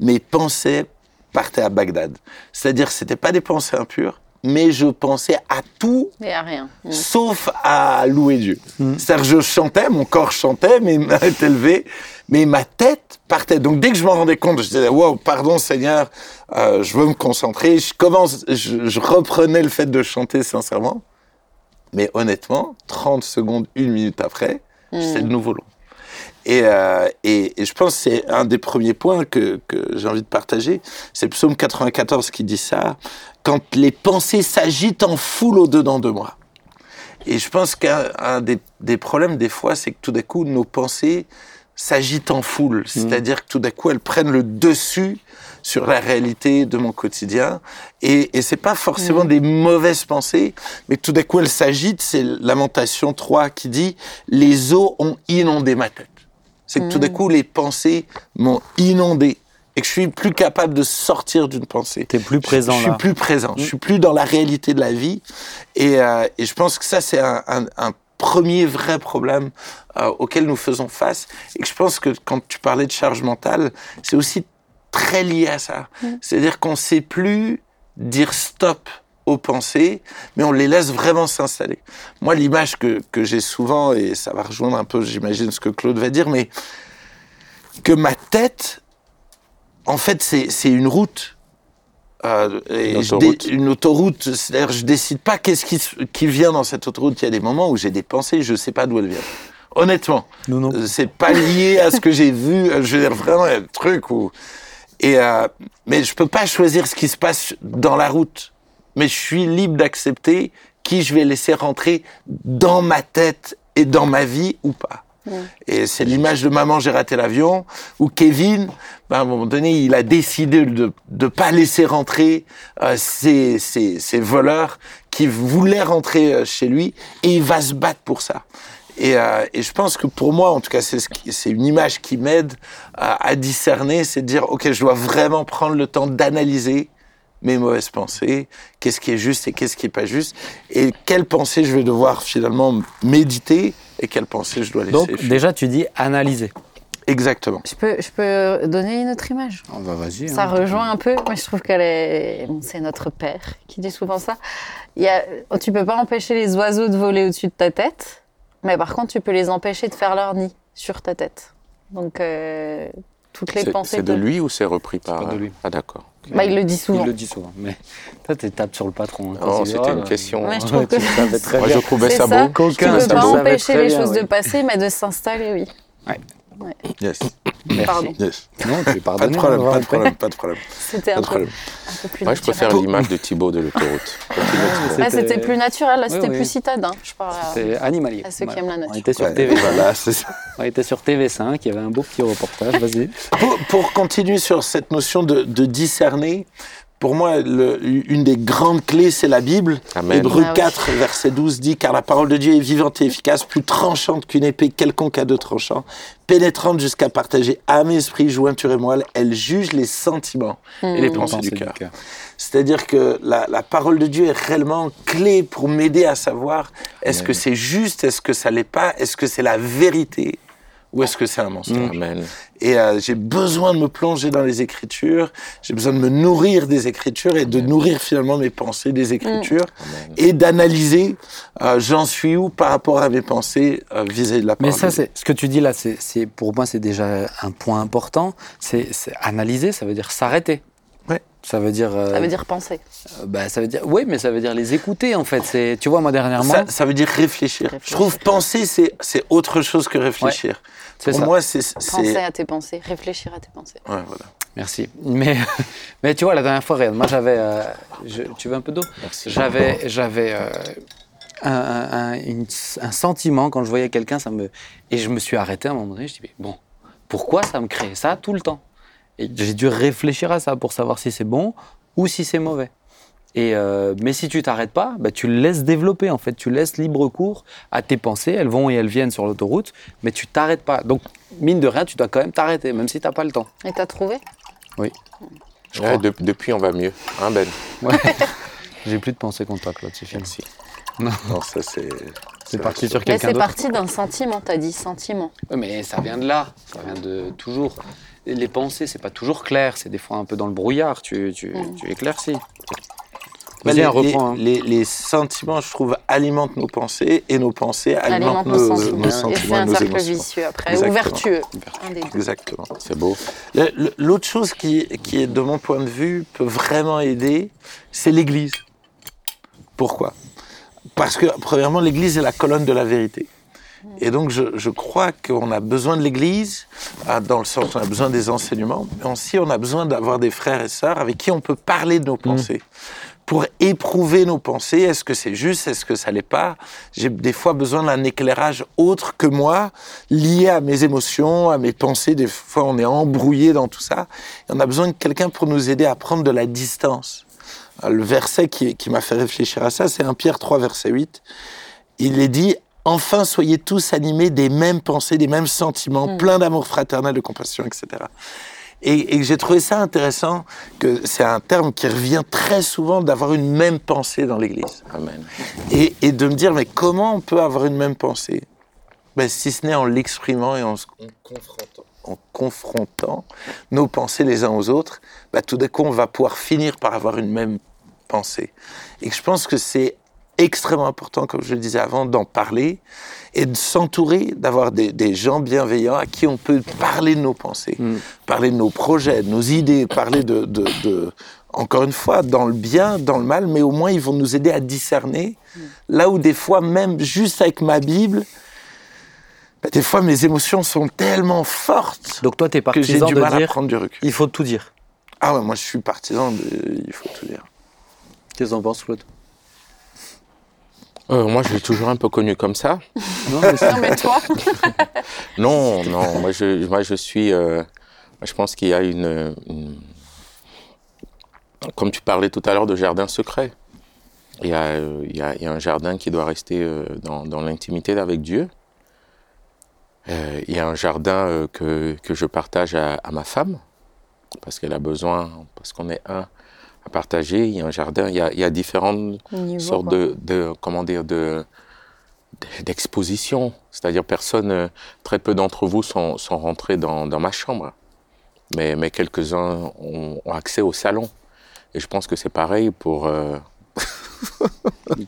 [SPEAKER 2] mes pensées partaient à Bagdad. C'est-à-dire, c'était pas des pensées impures, mais je pensais à tout
[SPEAKER 3] n'y a rien. Mm.
[SPEAKER 2] sauf à louer Dieu. C'est-à-dire que je chantais, mon corps chantait, mes mains étaient levées, mais ma tête partait. Donc dès que je m'en rendais compte, je disais, wow, pardon Seigneur, euh, je veux me concentrer. Je commence, je, je reprenais le fait de chanter sincèrement. Mais honnêtement, 30 secondes, une minute après, c'est de nouveau long. Et, euh, et, et je pense que c'est un des premiers points que, que j'ai envie de partager. C'est Psaume 94 qui dit ça. Quand les pensées s'agitent en foule au-dedans de moi. Et je pense qu'un un des, des problèmes, des fois, c'est que tout d'un coup, nos pensées s'agitent en foule, c'est-à-dire que tout d'un coup elles prennent le dessus sur la réalité de mon quotidien. Et, et c'est pas forcément des mauvaises pensées, mais tout d'un coup elles s'agitent. C'est Lamentation 3 qui dit les eaux ont inondé ma tête. C'est que tout d'un coup les pensées m'ont inondé et que je suis plus capable de sortir d'une pensée.
[SPEAKER 1] T'es plus présent
[SPEAKER 2] je, je suis
[SPEAKER 1] là.
[SPEAKER 2] plus présent. Je suis plus dans la réalité de la vie. Et, euh, et je pense que ça, c'est un, un, un premier vrai problème euh, auquel nous faisons face. Et que je pense que quand tu parlais de charge mentale, c'est aussi très lié à ça. C'est-à-dire qu'on sait plus dire stop aux pensées, mais on les laisse vraiment s'installer. Moi, l'image que, que j'ai souvent, et ça va rejoindre un peu, j'imagine, ce que Claude va dire, mais que ma tête, en fait, c'est une route. Euh, et
[SPEAKER 4] Une autoroute.
[SPEAKER 2] dé- une autoroute. C'est-à-dire, je décide pas qu'est-ce qui, qui vient dans cette autoroute. Il y a des moments où j'ai des pensées, je sais pas d'où elles viennent. Honnêtement,
[SPEAKER 1] Nous, non.
[SPEAKER 2] Euh, c'est pas lié à ce que j'ai vu. Euh, Je veux dire vraiment il y a un truc où. Et euh, mais je peux pas choisir ce qui se passe dans la route. Mais je suis libre d'accepter qui je vais laisser rentrer dans ma tête et dans ma vie ou pas. Et c'est l'image de maman, j'ai raté l'avion, où Kevin, ben, à un moment donné, il a décidé de ne pas laisser rentrer euh, ces, ces, ces voleurs qui voulaient rentrer euh, chez lui, et il va se battre pour ça. Et, euh, et je pense que pour moi, en tout cas, c'est ce une image qui m'aide à, à discerner, c'est de dire, ok, je dois vraiment prendre le temps d'analyser mes mauvaises pensées, qu'est-ce qui est juste et qu'est-ce qui est pas juste, et quelles pensées je vais devoir finalement méditer et quelles pensées je dois laisser.
[SPEAKER 1] Donc,
[SPEAKER 2] fuir.
[SPEAKER 1] déjà, tu dis analyser.
[SPEAKER 2] Exactement.
[SPEAKER 3] Je peux, je peux donner une autre image?
[SPEAKER 1] Oh, bah, vas-y.
[SPEAKER 3] Ça
[SPEAKER 1] hein.
[SPEAKER 3] rejoint un peu. Moi, je trouve qu'elle est. bon, c'est notre père qui dit souvent ça. Il y a... Tu peux pas empêcher les oiseaux de voler au-dessus de ta tête, mais par contre, tu peux les empêcher de faire leur nid sur ta tête. Donc, euh, toutes les pensées.
[SPEAKER 4] c'est de lui ou c'est repris par.
[SPEAKER 1] pas de lui.
[SPEAKER 4] Ah, d'accord.
[SPEAKER 3] Bah, il le dit souvent.
[SPEAKER 1] Il le dit souvent. Mais toi, tu tapes sur le patron. hein,
[SPEAKER 4] Non,
[SPEAKER 1] dit,
[SPEAKER 4] c'était
[SPEAKER 1] oh
[SPEAKER 4] une question.
[SPEAKER 3] Ouais, je
[SPEAKER 1] Ouais,
[SPEAKER 3] trouve
[SPEAKER 1] tu
[SPEAKER 3] que-
[SPEAKER 1] savais très
[SPEAKER 4] Moi, je trouvais ça
[SPEAKER 3] ça.
[SPEAKER 4] beau.
[SPEAKER 3] Tu
[SPEAKER 1] Qu'aucun
[SPEAKER 3] peux
[SPEAKER 1] ça
[SPEAKER 3] pas empêcher les
[SPEAKER 1] bien,
[SPEAKER 3] choses
[SPEAKER 1] oui.
[SPEAKER 3] de passer, mais de s'installer, oui.
[SPEAKER 2] Yes.
[SPEAKER 3] Pardon.
[SPEAKER 2] yes.
[SPEAKER 1] Non, tu es
[SPEAKER 2] Pas
[SPEAKER 1] pardonné.
[SPEAKER 2] de problème, pas de problème, pas de problème.
[SPEAKER 3] C'était un un peu plus
[SPEAKER 4] Moi, je préfère l'image de Thibaut de l'autoroute.
[SPEAKER 3] Ah, c'était plus naturel, là, c'était
[SPEAKER 1] oui.
[SPEAKER 3] plus citadin. Je parle
[SPEAKER 1] C'est animalier.
[SPEAKER 3] à ceux qui aiment la
[SPEAKER 1] On
[SPEAKER 3] nature.
[SPEAKER 1] était sur
[SPEAKER 2] Ouais,
[SPEAKER 1] TV.
[SPEAKER 2] voilà, c'est ça.
[SPEAKER 1] On était sur TV5. Il y avait un beau petit reportage. Vas-y.
[SPEAKER 2] Pour, pour continuer sur cette notion de, de discerner, pour moi, le- une des grandes clés, c'est la Bible.
[SPEAKER 4] Amen.
[SPEAKER 2] Hébreux
[SPEAKER 3] Ah oui.
[SPEAKER 2] 4, verset 12 dit Car la parole de Dieu est vivante et efficace, plus tranchante qu'une épée quelconque à deux tranchants, pénétrante jusqu'à partager âme, esprit, jointure et moelle. Elle juge les sentiments et les pensées du cœur. C'est-à-dire que la, la parole de Dieu est réellement clé pour m'aider à savoir est-ce que c'est juste, est-ce que ça l'est pas, est-ce que c'est la vérité ou est-ce que c'est un mensonge.
[SPEAKER 4] Amen.
[SPEAKER 2] Et euh, j'ai besoin de me plonger dans les Écritures, j'ai besoin de me nourrir des Écritures et de nourrir finalement mes pensées des Écritures et d'analyser euh, j'en suis où par rapport à mes pensées euh, vis-à-vis de la
[SPEAKER 1] Mais
[SPEAKER 2] parole.
[SPEAKER 1] ça,
[SPEAKER 2] de Dieu.
[SPEAKER 1] c'est ce que tu dis là. C'est, pour moi, c'est déjà un point important. C'est analyser. Ça veut dire s'arrêter.
[SPEAKER 2] Ouais.
[SPEAKER 1] Ça veut dire. euh,
[SPEAKER 3] Ça veut dire penser.
[SPEAKER 1] euh, bah, ça veut dire. Oui, mais ça veut dire les écouter en fait. C'est. Tu vois, moi dernièrement.
[SPEAKER 2] ça, ça veut dire réfléchir.
[SPEAKER 3] Réfléchir.
[SPEAKER 2] Je trouve penser, c'est, c'est autre chose que réfléchir.
[SPEAKER 1] c'est
[SPEAKER 2] Pour
[SPEAKER 1] ça.
[SPEAKER 2] moi, c'est...
[SPEAKER 3] Penser à tes pensées, réfléchir à tes pensées.
[SPEAKER 2] Ouais, voilà.
[SPEAKER 1] Merci. Mais, mais tu vois, la dernière fois, regarde, moi j'avais. euh, je- tu veux un peu d'eau?
[SPEAKER 4] Merci.
[SPEAKER 1] J'avais, j'avais euh, un, un- un- une- un sentiment quand je voyais quelqu'un, ça me et je me suis arrêté à un moment donné. Je dis mais bon, pourquoi ça me crée ça tout le temps? J'ai dû réfléchir à ça pour savoir si c'est bon ou si c'est mauvais. Et euh, mais si tu t'arrêtes pas, bah, tu le laisses développer en fait, tu laisses libre cours à tes pensées, elles vont et elles viennent sur l'autoroute, mais tu t'arrêtes pas. Donc mine de rien, tu dois quand même t'arrêter, même si t'as pas le temps.
[SPEAKER 3] Et t'as trouvé?
[SPEAKER 1] Je
[SPEAKER 4] Ouais,
[SPEAKER 1] crois.
[SPEAKER 4] de- depuis, on va mieux. Hein, Ben?
[SPEAKER 1] Ouais. J'ai plus de pensées contre toi, Claude, c'est fini.
[SPEAKER 4] Merci.
[SPEAKER 2] Non, ça, c'est...
[SPEAKER 1] C'est parti sur
[SPEAKER 3] Mais
[SPEAKER 1] quelqu'un
[SPEAKER 3] c'est
[SPEAKER 1] d'autre.
[SPEAKER 3] parti d'un sentiment, t'as dit sentiment.
[SPEAKER 1] Oui, mais ça vient de là. Ça vient de toujours. Les pensées, c'est pas toujours clair. C'est des fois un peu dans le brouillard. Tu, tu,
[SPEAKER 3] Mm.
[SPEAKER 1] tu éclaircis. Vas-y,
[SPEAKER 2] les,
[SPEAKER 1] reprend. hein.
[SPEAKER 2] les- les- sentiments, je trouve, alimentent nos pensées et nos pensées alimentent,
[SPEAKER 3] Alimente nos
[SPEAKER 2] nos,
[SPEAKER 3] sentiments.
[SPEAKER 2] nos
[SPEAKER 3] Et c'est
[SPEAKER 2] sentiments,
[SPEAKER 3] un cercle
[SPEAKER 2] émotions.
[SPEAKER 3] vicieux après,
[SPEAKER 2] Exactement.
[SPEAKER 3] ou vertueux.
[SPEAKER 2] Exactement.
[SPEAKER 4] C'est beau.
[SPEAKER 2] L'autre chose qui, qui est, de mon point de vue, peut vraiment aider, c'est l'Église. Pourquoi? Parce que, premièrement, l'Église est la colonne de la vérité. Et donc, je, je crois qu'on a besoin de l'Église, ah, dans le sens où on a besoin des enseignements, mais aussi on a besoin d'avoir des frères et sœurs avec qui on peut parler de nos pensées. pour éprouver nos pensées. Est-ce que c'est juste Est-ce que ça l'est pas? J'ai des fois besoin d'un éclairage autre que moi, lié à mes émotions, à mes pensées. Des fois, on est embrouillé dans tout ça. Et on a besoin de quelqu'un pour nous aider à prendre de la distance. Le verset qui, qui m'a fait réfléchir à ça, c'est 1 Pierre 3, verset 8. Il est dit Enfin, soyez tous animés des mêmes pensées, des mêmes sentiments,
[SPEAKER 3] Mm.
[SPEAKER 2] pleins d'amour fraternel, de compassion, etc. Et, et j'ai trouvé ça intéressant, que c'est un terme qui revient très souvent d'avoir une même pensée dans l'Église.
[SPEAKER 4] Amen.
[SPEAKER 2] Et, et de me dire, mais comment on peut avoir une même pensée? Ben, Si ce n'est en l'exprimant et en, se- en confrontant, en confrontant nos pensées les uns aux autres, ben, tout d'un coup, on va pouvoir finir par avoir une même pensée. Et je pense que c'est extrêmement important, comme je le disais avant, d'en parler et de s'entourer, d'avoir des, des gens bienveillants à qui on peut parler de nos pensées,
[SPEAKER 1] Mm.
[SPEAKER 2] parler de nos projets, de nos idées, parler de, de, de- encore une fois, dans le bien, dans le mal, mais au moins ils vont nous aider à discerner. Là où des fois, même juste avec ma Bible, bah, des fois mes émotions sont tellement fortes
[SPEAKER 1] Donc toi, tu es
[SPEAKER 2] que j'ai
[SPEAKER 1] partisan
[SPEAKER 2] du
[SPEAKER 1] de
[SPEAKER 2] mal à
[SPEAKER 1] dire
[SPEAKER 2] prendre du recul.
[SPEAKER 1] il faut tout dire.
[SPEAKER 2] Ah ouais, moi je suis partisan de... Il faut tout dire.
[SPEAKER 1] Qu'est-ce que t'en penses, Claude?
[SPEAKER 4] Euh, moi, je l'ai toujours un peu connu comme ça.
[SPEAKER 1] Non,
[SPEAKER 3] Non, mais toi,
[SPEAKER 4] Non, non, moi je, moi je suis. euh, je pense qu'il y a une, une- Comme tu parlais tout à l'heure de jardin secret. Il y, a, euh, il, y a, il y a un jardin qui doit rester euh, dans, dans l'intimité avec Dieu. Euh, il y a un jardin euh, que, que je partage à, à ma femme, parce qu'elle a besoin, parce qu'on est un à partager. Il y a un jardin, il y a, il y a différentes
[SPEAKER 3] niveau,
[SPEAKER 4] sorte
[SPEAKER 3] quoi.
[SPEAKER 4] de, de comment dire de d'exposition. C'est-à-dire personne, euh, très peu d'entre vous sont, sont rentrés dans, dans ma chambre, mais, mais quelques-uns ont, ont accès au salon. Et je pense que c'est pareil pour euh,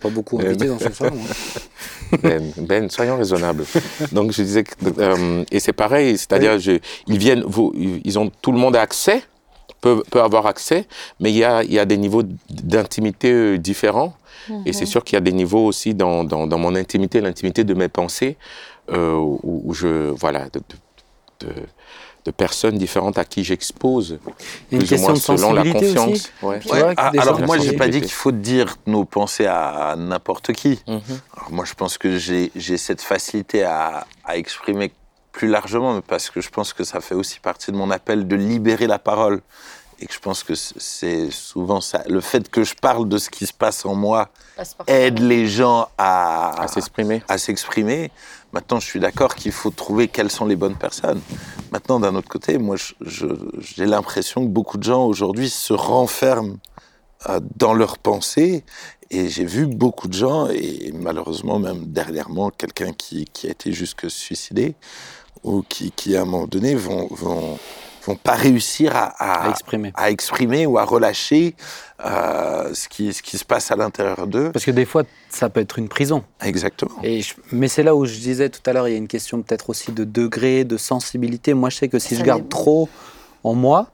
[SPEAKER 1] pas beaucoup invité dans ce salon. hein.
[SPEAKER 4] Ben, Ben, soyons raisonnables. Donc je disais que, euh, et c'est pareil, c'est-à-dire je- ils viennent, vous, ils ont tout le monde a accès, peut, peut avoir accès, mais il y a, il y a des niveaux d'intimité euh, différents. Et c'est sûr qu'il y a des niveaux aussi dans, dans, dans mon intimité, l'intimité de mes pensées, euh, où, où je voilà de, de, de- de personnes différentes à qui j'expose
[SPEAKER 1] une
[SPEAKER 4] plus ou moins
[SPEAKER 1] question de
[SPEAKER 4] selon la. Ouais.
[SPEAKER 1] Vois,
[SPEAKER 2] ah,
[SPEAKER 1] des
[SPEAKER 2] alors moi j'ai pas dit qu'il faut dire nos pensées à, n'importe qui.
[SPEAKER 4] Mhm.
[SPEAKER 2] Alors moi, je pense que j'ai j'ai cette facilité à, à exprimer plus largement, mais parce que je pense que ça fait aussi partie de mon appel de libérer la parole. Et que je pense que c'est souvent ça. Le fait que je parle de ce qui se passe en moi aide les gens à,
[SPEAKER 4] À s'exprimer.
[SPEAKER 2] à s'exprimer. Maintenant, je suis d'accord qu'il faut trouver quelles sont les bonnes personnes. Maintenant, d'un autre côté, moi, j'ai l'impression que beaucoup de gens aujourd'hui se renferment euh, dans leurs pensées. Et j'ai vu beaucoup de gens, et malheureusement même dernièrement, quelqu'un qui, qui a été jusque suicidé, ou qui, qui à un moment donné vont, vont, vont pas réussir à, à-
[SPEAKER 1] à exprimer.
[SPEAKER 2] à exprimer ou à relâcher euh, ce, qui, ce qui se passe à l'intérieur d'eux.
[SPEAKER 1] Parce que des fois, ça peut être une prison.
[SPEAKER 2] Exactement.
[SPEAKER 1] Et je- mais c'est là où je disais tout à l'heure, il y a une question peut-être aussi de degré, de sensibilité. Moi, je sais que si
[SPEAKER 3] Ça
[SPEAKER 1] je garde trop en moi,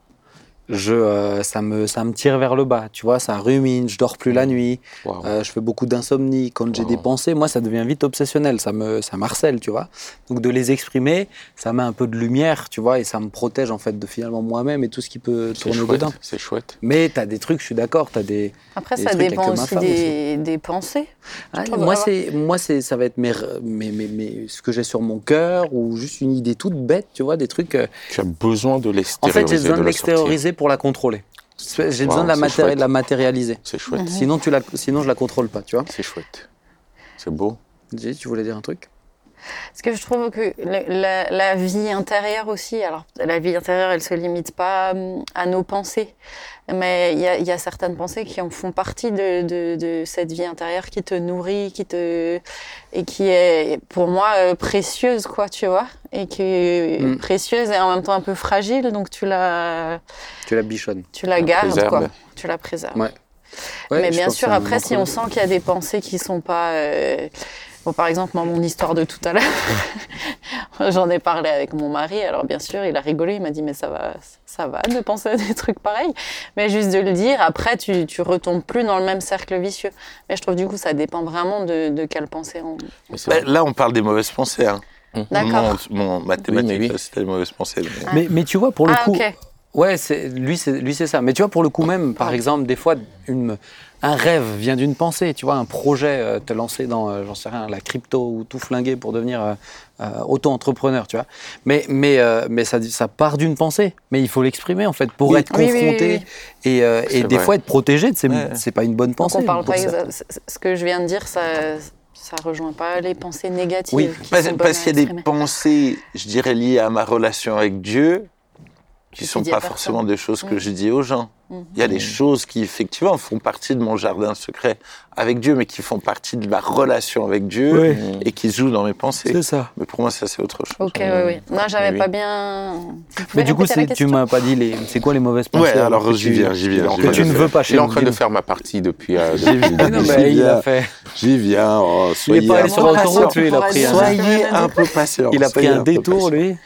[SPEAKER 1] je, euh, ça, me, ça me tire vers le bas. Tu vois, ça rumine, je dors plus la nuit,
[SPEAKER 4] Waouh.
[SPEAKER 1] euh, je fais beaucoup d'insomnie. Quand j'ai des pensées, moi, ça devient vite obsessionnel, ça me, ça m'harcèle, tu vois. Donc de les exprimer, ça met un peu de lumière, tu vois, et ça me protège en fait de finalement moi-même et tout ce qui peut tourner
[SPEAKER 4] chouette.
[SPEAKER 1] dedans.
[SPEAKER 4] C'est chouette.
[SPEAKER 1] Mais tu as des trucs, je suis d'accord, tu as des...
[SPEAKER 3] Après,
[SPEAKER 1] des
[SPEAKER 3] ça
[SPEAKER 1] trucs
[SPEAKER 3] dépend aussi
[SPEAKER 1] femme
[SPEAKER 3] des, des pensées.
[SPEAKER 1] Ah, moi, c'est, moi c'est, ça va être mes, mes, mes, mes- ce que j'ai sur mon cœur ou juste une idée toute bête, tu vois, des trucs. euh,
[SPEAKER 4] Tu as besoin de
[SPEAKER 1] En
[SPEAKER 4] l'extérioriser.
[SPEAKER 1] fait, j'ai besoin de
[SPEAKER 4] sortir.
[SPEAKER 1] l'extérioriser pour la contrôler. J'ai besoin
[SPEAKER 4] Wow,
[SPEAKER 1] de la,
[SPEAKER 4] chouette.
[SPEAKER 1] de la matérialiser.
[SPEAKER 4] C'est chouette.
[SPEAKER 3] Mhm.
[SPEAKER 1] Sinon, tu la, sinon, je la contrôle pas, tu vois.
[SPEAKER 4] C'est chouette. C'est beau.
[SPEAKER 1] Dis, tu voulais dire un truc?
[SPEAKER 3] Parce que je trouve que la, la- la vie intérieure aussi, alors la vie intérieure, elle se limite pas hum, à nos pensées, mais il y a, il y a certaines pensées qui en font partie de, de- de cette vie intérieure qui te nourrit, qui te et qui est pour moi euh, précieuse, quoi, tu vois, et qui est
[SPEAKER 1] Mm.
[SPEAKER 3] précieuse et en même temps un peu fragile, donc tu la
[SPEAKER 1] Tu la bichonnes.
[SPEAKER 3] tu la
[SPEAKER 4] La
[SPEAKER 3] gardes,
[SPEAKER 4] préserve.
[SPEAKER 3] quoi, tu la préserves.
[SPEAKER 1] Ouais. Ouais,
[SPEAKER 3] Mais bien sûr, après, si on sent qu'il y a des pensées qui sont pas. euh, Bon, par exemple, moi, mon histoire de tout à l'heure, j'en ai parlé avec mon mari. Alors, bien sûr, il a rigolé. Il m'a dit, mais ça va, ça va de penser à des trucs pareils. Mais juste de le dire, après, tu, tu retombes plus dans le même cercle vicieux. Mais je trouve, du coup, ça dépend vraiment de, de quelle pensée on.
[SPEAKER 4] Vrai.
[SPEAKER 2] là, on parle des mauvaises pensées. Hein.
[SPEAKER 3] D'accord.
[SPEAKER 2] Mon, mon mathématique,
[SPEAKER 4] Oui, oui.
[SPEAKER 2] c'était les mauvaises pensées. mais-
[SPEAKER 3] Ah.
[SPEAKER 1] Mais, mais tu vois, pour le
[SPEAKER 3] Ah,
[SPEAKER 1] coup,
[SPEAKER 3] ok.
[SPEAKER 1] Ouais, c'est lui, c'est lui, c'est ça. Mais tu vois, pour le coup même, par exemple, des fois, une, un rêve vient d'une pensée. Tu vois, un projet, euh, te lancer dans, euh, j'en sais rien, la crypto ou tout flinguer pour devenir euh, euh, auto-entrepreneur. Tu vois. Mais mais euh, mais ça ça part d'une pensée. Mais il faut l'exprimer en fait pour
[SPEAKER 2] Oui.
[SPEAKER 1] être
[SPEAKER 3] Oui, oui, oui,
[SPEAKER 1] confronté
[SPEAKER 3] oui.
[SPEAKER 1] et euh, des
[SPEAKER 4] vrai.
[SPEAKER 1] fois être protégé. C'est
[SPEAKER 2] Ouais.
[SPEAKER 1] c'est pas une bonne pensée.
[SPEAKER 3] on parle pas ce que je viens de dire, ça ça rejoint pas les pensées négatives.
[SPEAKER 1] Oui,
[SPEAKER 3] qui
[SPEAKER 2] Parce, qu'il y a des pensées, je dirais, liées à ma relation avec Dieu, qui ne sont pas
[SPEAKER 3] personne.
[SPEAKER 2] forcément des choses que
[SPEAKER 3] Mm.
[SPEAKER 2] je dis aux gens.
[SPEAKER 3] Mhm.
[SPEAKER 2] Il y a des choses qui, effectivement, font partie de mon jardin secret avec Dieu, mais qui font partie de ma relation avec Dieu et qui se jouent dans mes pensées.
[SPEAKER 1] C'est ça.
[SPEAKER 2] Mais pour moi, ça, c'est autre chose.
[SPEAKER 3] Ok, oui, oui. Non, j'avais
[SPEAKER 4] Oui.
[SPEAKER 3] pas bien.
[SPEAKER 1] Mais du coup, tu m'as pas dit les. C'est quoi les mauvaises pensées
[SPEAKER 2] Ouais, alors j'y viens, j'y viens.
[SPEAKER 1] que tu ne veux pas chez
[SPEAKER 4] Il est en train de faire ma partie depuis. euh,
[SPEAKER 2] J'y viens.
[SPEAKER 1] Non,
[SPEAKER 2] J'y
[SPEAKER 1] mais il a
[SPEAKER 2] viens.
[SPEAKER 1] fait.
[SPEAKER 2] J'y viens. Oh,
[SPEAKER 1] Il est
[SPEAKER 2] soyez
[SPEAKER 1] pas
[SPEAKER 2] un
[SPEAKER 1] allé
[SPEAKER 2] peu
[SPEAKER 1] sur
[SPEAKER 3] patient.
[SPEAKER 1] l'autoroute, lui, il a pris un,
[SPEAKER 2] Soyez un peu patient.
[SPEAKER 1] il a pris un détour, lui.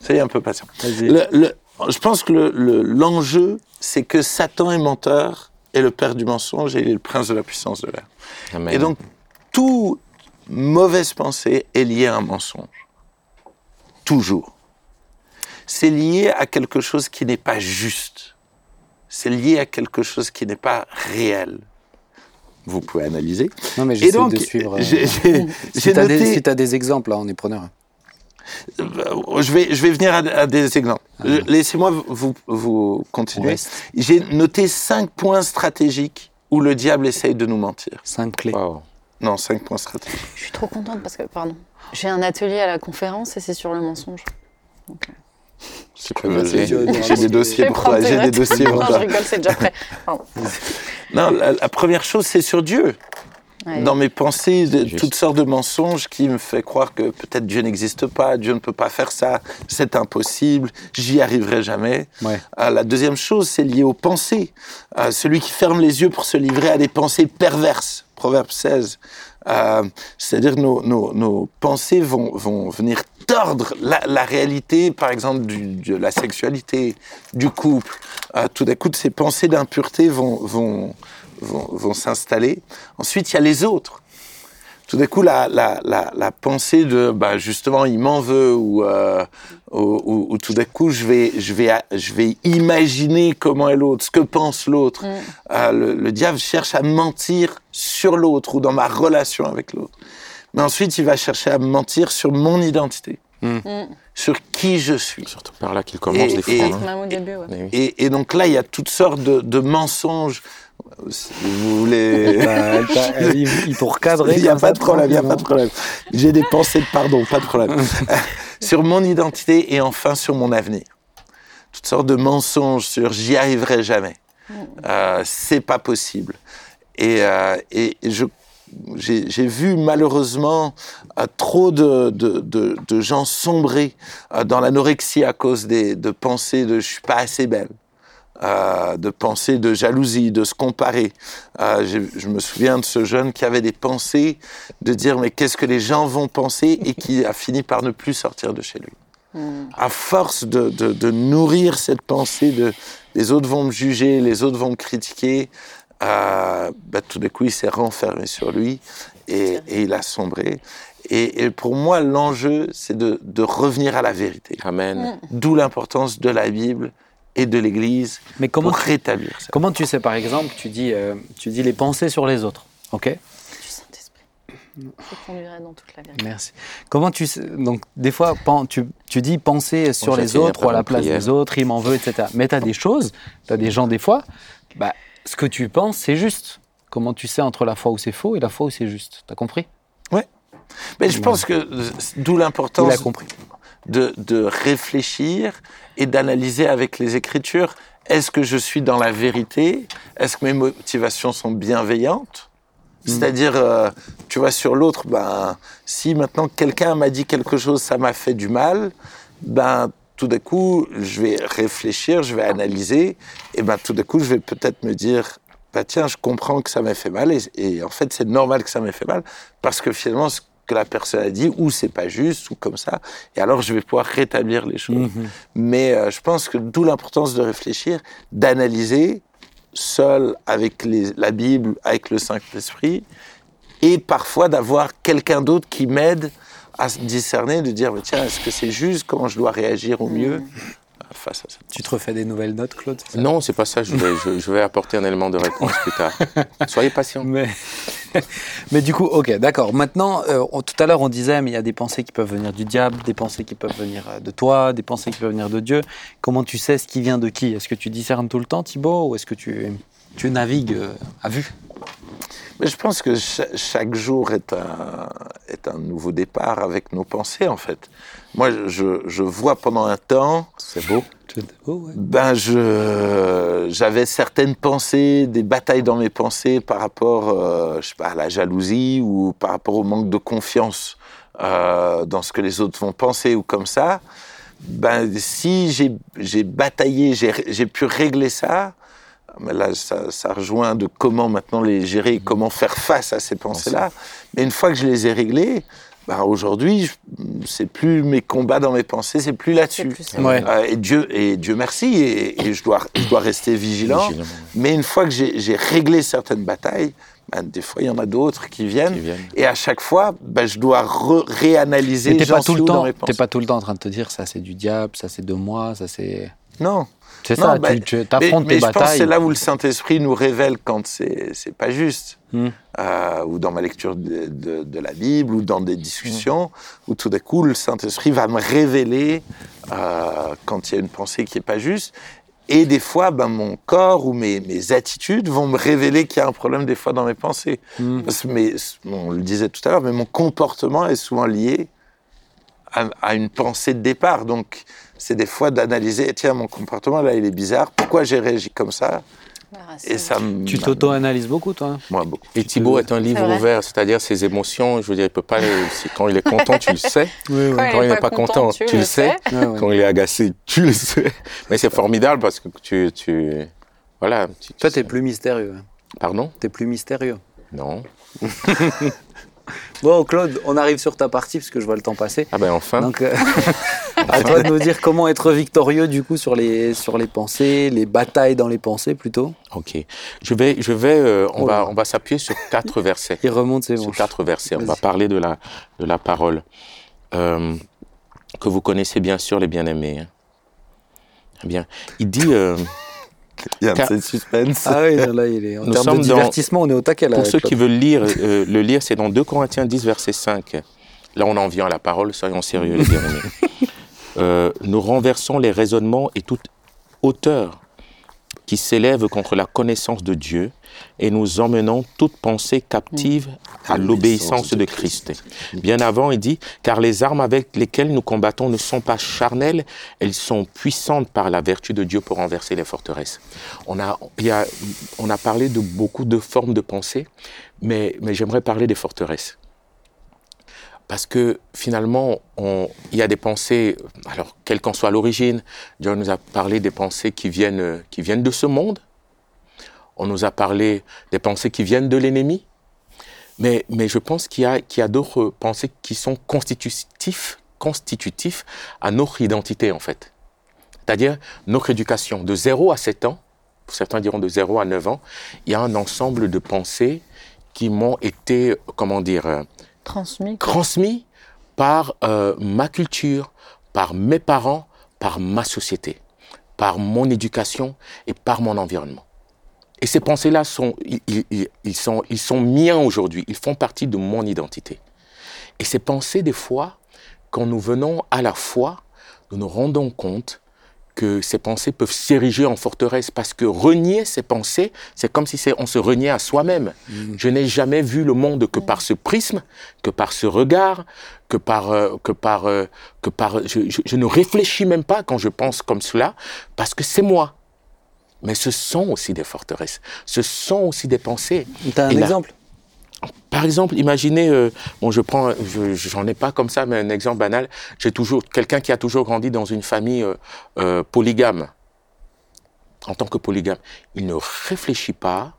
[SPEAKER 2] Soyez un peu patient.
[SPEAKER 1] Vas-y.
[SPEAKER 2] Le- le- je pense que le- le- l'enjeu, c'est que Satan est menteur, est le père du mensonge et il est le prince de la puissance de l'air. Et donc, toute mauvaise pensée est liée à un mensonge. Toujours. C'est lié à quelque chose qui n'est pas juste. C'est lié à quelque chose qui n'est pas réel. Vous pouvez analyser.
[SPEAKER 1] Non, mais j'essaie de suivre. euh, Si tu as,
[SPEAKER 2] noté...
[SPEAKER 1] des exemples, là, on est preneur.
[SPEAKER 2] Je vais, je vais venir à, à des exemples. Euh, Laissez-moi vous, vous continuer. J'ai noté cinq points stratégiques où le diable essaye de nous mentir.
[SPEAKER 1] Cinq clés.
[SPEAKER 4] Wow.
[SPEAKER 2] Non, cinq points stratégiques.
[SPEAKER 3] Je suis trop contente parce que, pardon, j'ai un atelier à la conférence et c'est sur le mensonge. Donc, euh.
[SPEAKER 2] J'ai des dossiers pour toi. J'ai des dossiers pour
[SPEAKER 3] non, je
[SPEAKER 2] toi.
[SPEAKER 3] rigole, c'est déjà prêt. Pardon.
[SPEAKER 2] Non, la, la première chose, c'est sur Dieu.
[SPEAKER 3] Ouais.
[SPEAKER 2] Dans mes pensées, de- toutes sortes de mensonges qui me fait croire que peut-être Dieu n'existe pas, Dieu ne peut pas faire ça, c'est impossible, j'y arriverai jamais.
[SPEAKER 1] Ouais.
[SPEAKER 2] Euh, la deuxième chose, c'est lié aux pensées. Euh, celui qui ferme les yeux pour se livrer à des pensées perverses. Proverbe 16. Euh, C'est-à-dire nos, nos, nos pensées vont, vont venir tordre la, la réalité, par exemple, du- de la sexualité, du couple. Euh, tout d'un coup, ces pensées d'impureté vont, vont, vont, vont s'installer. Ensuite, il y a les autres. Tout d'un coup, la, la, la, la pensée de, bah, justement, il m'en veut, ou, euh, ou, ou- ou tout d'un coup, je vais, je, vais, je vais imaginer comment est l'autre, ce que pense l'autre.
[SPEAKER 3] Mm.
[SPEAKER 2] Euh, le, le diable cherche à mentir sur l'autre ou dans ma relation avec l'autre. Mais ensuite, il va chercher à mentir sur mon identité,
[SPEAKER 3] Mm.
[SPEAKER 2] sur qui je suis.
[SPEAKER 4] Surtout par là qu'il commence
[SPEAKER 2] Et-
[SPEAKER 4] des fois.
[SPEAKER 2] et-
[SPEAKER 4] hein.
[SPEAKER 3] Ouais.
[SPEAKER 2] Et donc là, il y a toutes sortes de, de mensonges. Vous voulez.
[SPEAKER 1] Bah, elle t'a- elle- ils ils t'ont recadré.
[SPEAKER 2] Il n'y a pas de problème, il n'y a pas de problème. J'ai des pensées de pardon, pas de problème. sur mon identité et enfin sur mon avenir. Toutes sortes de mensonges sur j'y arriverai jamais. Euh, c'est pas possible. Et, euh, et je j'ai j'ai vu malheureusement euh, trop de, de, de, de gens sombrer euh, dans l'anorexie à cause des, de pensées de je suis pas assez belle, euh, de pensées de jalousie, de se comparer. Euh, je me souviens de ce jeune qui avait des pensées de dire mais qu'est-ce que les gens vont penser et qui a fini par ne plus sortir de chez lui.
[SPEAKER 3] Mm.
[SPEAKER 2] À force de, de, de nourrir cette pensée de les autres vont me juger, les autres vont me critiquer, euh, bah, tout d'un coup il s'est renfermé sur lui et, et il a sombré. Et, et pour moi l'enjeu c'est de, de revenir à la vérité.
[SPEAKER 4] Amen.
[SPEAKER 2] D'où l'importance de la Bible et de l'Église
[SPEAKER 1] Mais comment,
[SPEAKER 2] pour
[SPEAKER 1] tu-
[SPEAKER 2] rétablir ça.
[SPEAKER 1] comment tu sais, par exemple, tu dis, euh, tu dis les pensées sur les autres. OK?
[SPEAKER 3] Du Saint-Esprit. Je conduirai dans toute la vérité.
[SPEAKER 1] Merci. Comment tu sais, donc des fois tu, tu dis penser sur les autres ou à la place
[SPEAKER 4] prière.
[SPEAKER 1] des autres, il m'en veut, etc. Mais tu as des choses, tu as des gens des fois, bah, ce que tu penses, c'est juste. Comment tu sais entre la fois où c'est faux et la fois où c'est juste T'as compris?
[SPEAKER 2] Mais je pense que euh, d'où
[SPEAKER 1] Il a
[SPEAKER 2] l'importance
[SPEAKER 1] compris.
[SPEAKER 2] De, de réfléchir et d'analyser avec les Écritures. Est-ce que je suis dans la vérité? Est-ce que mes motivations sont bienveillantes? C'est-à-dire, euh, tu vois, sur l'autre, ben, si maintenant quelqu'un m'a dit quelque chose, ça m'a fait du mal, ben, tout d'un coup, je vais réfléchir, je vais analyser, et ben, tout d'un coup, je vais peut-être me dire, bah, tiens, je comprends que ça m'a fait mal, et, et en fait, c'est normal que ça m'ait fait mal, parce que finalement, ce que la personne a dit, ou c'est pas juste, ou comme ça, et alors je vais pouvoir rétablir les choses.
[SPEAKER 1] Mhm.
[SPEAKER 2] Mais euh, je pense que d'où l'importance de réfléchir, d'analyser seul avec les- la Bible, avec le Saint-Esprit, et parfois d'avoir quelqu'un d'autre qui m'aide à discerner, de dire, tiens, est-ce que c'est juste Comment je dois réagir au mieux? Face à ça.
[SPEAKER 1] Tu te refais des nouvelles notes, Claude ça
[SPEAKER 4] Non, c'est pas ça. Je vais, je, je vais apporter un élément de réponse plus tard. Soyez patient.
[SPEAKER 1] Mais, mais du coup, ok, d'accord. Maintenant, euh, on- tout à l'heure, on disait, mais il y a des pensées qui peuvent venir du diable, des pensées qui peuvent venir euh, de toi, des pensées qui peuvent venir de Dieu. Comment tu sais ce qui vient de qui? Est-ce que tu discernes tout le temps, Thibaut, ou est-ce que tu, tu navigues euh, à vue?
[SPEAKER 2] Mais je pense que cha- chaque jour est un, est un nouveau départ avec nos pensées, en fait. Moi, je, je vois pendant un temps,
[SPEAKER 4] C'est beau.
[SPEAKER 1] Oh, ouais.
[SPEAKER 2] ben, je, j'avais certaines pensées, des batailles dans mes pensées par rapport, euh, je sais pas, à la jalousie ou par rapport au manque de confiance euh, dans ce que les autres vont penser ou comme ça. Ben, si j'ai, j'ai bataillé, j'ai, j'ai pu régler ça, mais là, ça, ça rejoint de comment maintenant les gérer, comment faire face à ces pensées-là. Mais une fois que je les ai réglées, ben, aujourd'hui, c'est plus mes combats dans mes pensées, c'est plus là-dessus.
[SPEAKER 1] Ouais.
[SPEAKER 2] Euh, et Dieu, et Dieu merci, et, et je, dois, je dois rester vigilant.
[SPEAKER 4] Vigilant.
[SPEAKER 2] Mais une fois que j'ai réglé certaines batailles, ben, des fois il y en a d'autres qui viennent.
[SPEAKER 4] Qui viennent.
[SPEAKER 2] Et à chaque fois, ben, je dois réanalyser.
[SPEAKER 1] Mais t'es pas tout le temps. T'es pas tout le temps en train de te dire ça, c'est du diable, ça c'est de moi, ça c'est.
[SPEAKER 2] Non.
[SPEAKER 1] C'est ça.
[SPEAKER 2] bah,
[SPEAKER 1] tu tu affrontes
[SPEAKER 2] mais,
[SPEAKER 1] tes
[SPEAKER 2] mais je pense que c'est là où le Saint-Esprit nous révèle quand c'est pas juste.
[SPEAKER 1] Hmm.
[SPEAKER 2] Euh, ou dans ma lecture de, de- de la Bible, ou dans des discussions, où tout d'un coup, le Saint-Esprit va me révéler euh, quand il y a une pensée qui est pas juste. Et des fois, ben, mon corps ou mes, mes attitudes vont me révéler qu'il y a un problème des fois dans mes pensées.
[SPEAKER 1] Hmm.
[SPEAKER 2] Parce que mes- on le disait tout à l'heure, mais mon comportement est souvent lié à, à une pensée de départ. Donc, c'est des fois d'analyser, tiens, mon comportement, là, il est bizarre. Pourquoi j'ai réagi comme ça Et ça.
[SPEAKER 1] Tu t'auto-analyses beaucoup, toi
[SPEAKER 2] Moi, beaucoup.
[SPEAKER 4] Et Thibaut est un livre ouvert, c'est-à-dire ses émotions, je veux dire, il peut pas, les- quand il est content, tu le sais.
[SPEAKER 1] Oui, oui.
[SPEAKER 4] Quand il n'est pas content, tu le sais.
[SPEAKER 1] Ouais.
[SPEAKER 4] Quand il est agacé, tu le sais. Mais c'est formidable parce que tu, tu, voilà. tu- tu
[SPEAKER 1] Toi,
[SPEAKER 4] sais.
[SPEAKER 1] t'es plus mystérieux.
[SPEAKER 4] Pardon?
[SPEAKER 1] T'es plus mystérieux.
[SPEAKER 4] Non.
[SPEAKER 1] Bon, Claude, on arrive sur ta partie parce que je vois le temps passer.
[SPEAKER 4] Ah ben enfin.
[SPEAKER 1] Donc, euh, à toi de nous dire comment être victorieux du coup sur les sur les pensées, les batailles dans les pensées plutôt.
[SPEAKER 4] Ok. Je vais, je vais, euh, on
[SPEAKER 1] Oh
[SPEAKER 4] va, on va s'appuyer sur quatre versets.
[SPEAKER 1] Il remonte ses
[SPEAKER 4] Sur
[SPEAKER 1] manches.
[SPEAKER 4] quatre versets. On va parler de la, de la parole euh, que vous connaissez bien sûr, les bien-aimés. hein. Eh Bien. Il dit.
[SPEAKER 2] Il y a un petit suspense.
[SPEAKER 1] Ah oui, là il est en
[SPEAKER 4] Nous
[SPEAKER 1] termes de
[SPEAKER 4] sommes dans-
[SPEAKER 1] divertissement, on est au taquet là.
[SPEAKER 4] Pour ceux
[SPEAKER 1] Claude.
[SPEAKER 4] qui veulent lire, euh, le lire, c'est dans 2 Corinthiens 10, verset 5. Là, on en vient à la parole, soyons sérieux, les bien-aimés. Euh, nous renversons les raisonnements et toute hauteur qui s'élève contre la connaissance de Dieu et nous emmenons toute pensée captive à l'obéissance de Christ. Bien avant, il dit, car les armes avec lesquelles nous combattons ne sont pas charnelles, elles sont puissantes par la vertu de Dieu pour renverser les forteresses. On a, il y a, on a parlé de beaucoup de formes de pensée, mais, mais j'aimerais parler des forteresses. Parce que finalement, il y a des pensées, alors quelle qu'en soit l'origine, Dieu nous a parlé des pensées qui viennent, qui viennent de ce monde. On nous a parlé des pensées qui viennent de l'ennemi. Mais, mais je pense qu'il y a, qu'il a d'autres pensées qui sont constitutifs, constitutifs à notre identité, en fait. C'est-à-dire notre éducation. De 0 à 7 ans, certains diront de 0 à 9 ans, il y a un ensemble de pensées qui m'ont été, comment dire,
[SPEAKER 3] Transmis.
[SPEAKER 4] par euh, ma culture, par mes parents, par ma société, par mon éducation et par mon environnement. Et ces pensées-là sont, ils sont, ils sont miens aujourd'hui, ils font partie de mon identité. Et ces pensées, des fois, quand nous venons à la foi, nous nous rendons compte que ces pensées peuvent s'ériger en forteresse parce que renier ces pensées, c'est comme si on se reniait à soi-même. Je n'ai jamais vu le monde que par ce prisme, que par ce regard, que par, euh, que par, euh, que par. Je, je- je ne réfléchis même pas quand je pense comme cela parce que c'est moi. Mais ce sont aussi des forteresses. Ce sont aussi des pensées.
[SPEAKER 1] T'as un
[SPEAKER 4] Et là-
[SPEAKER 1] exemple?
[SPEAKER 4] Par exemple, imaginez, euh, bon, je prends, je, j'en ai pas comme ça, mais un exemple banal. J'ai toujours quelqu'un qui a toujours grandi dans une famille euh, euh, polygame. En tant que polygame, il ne réfléchit pas.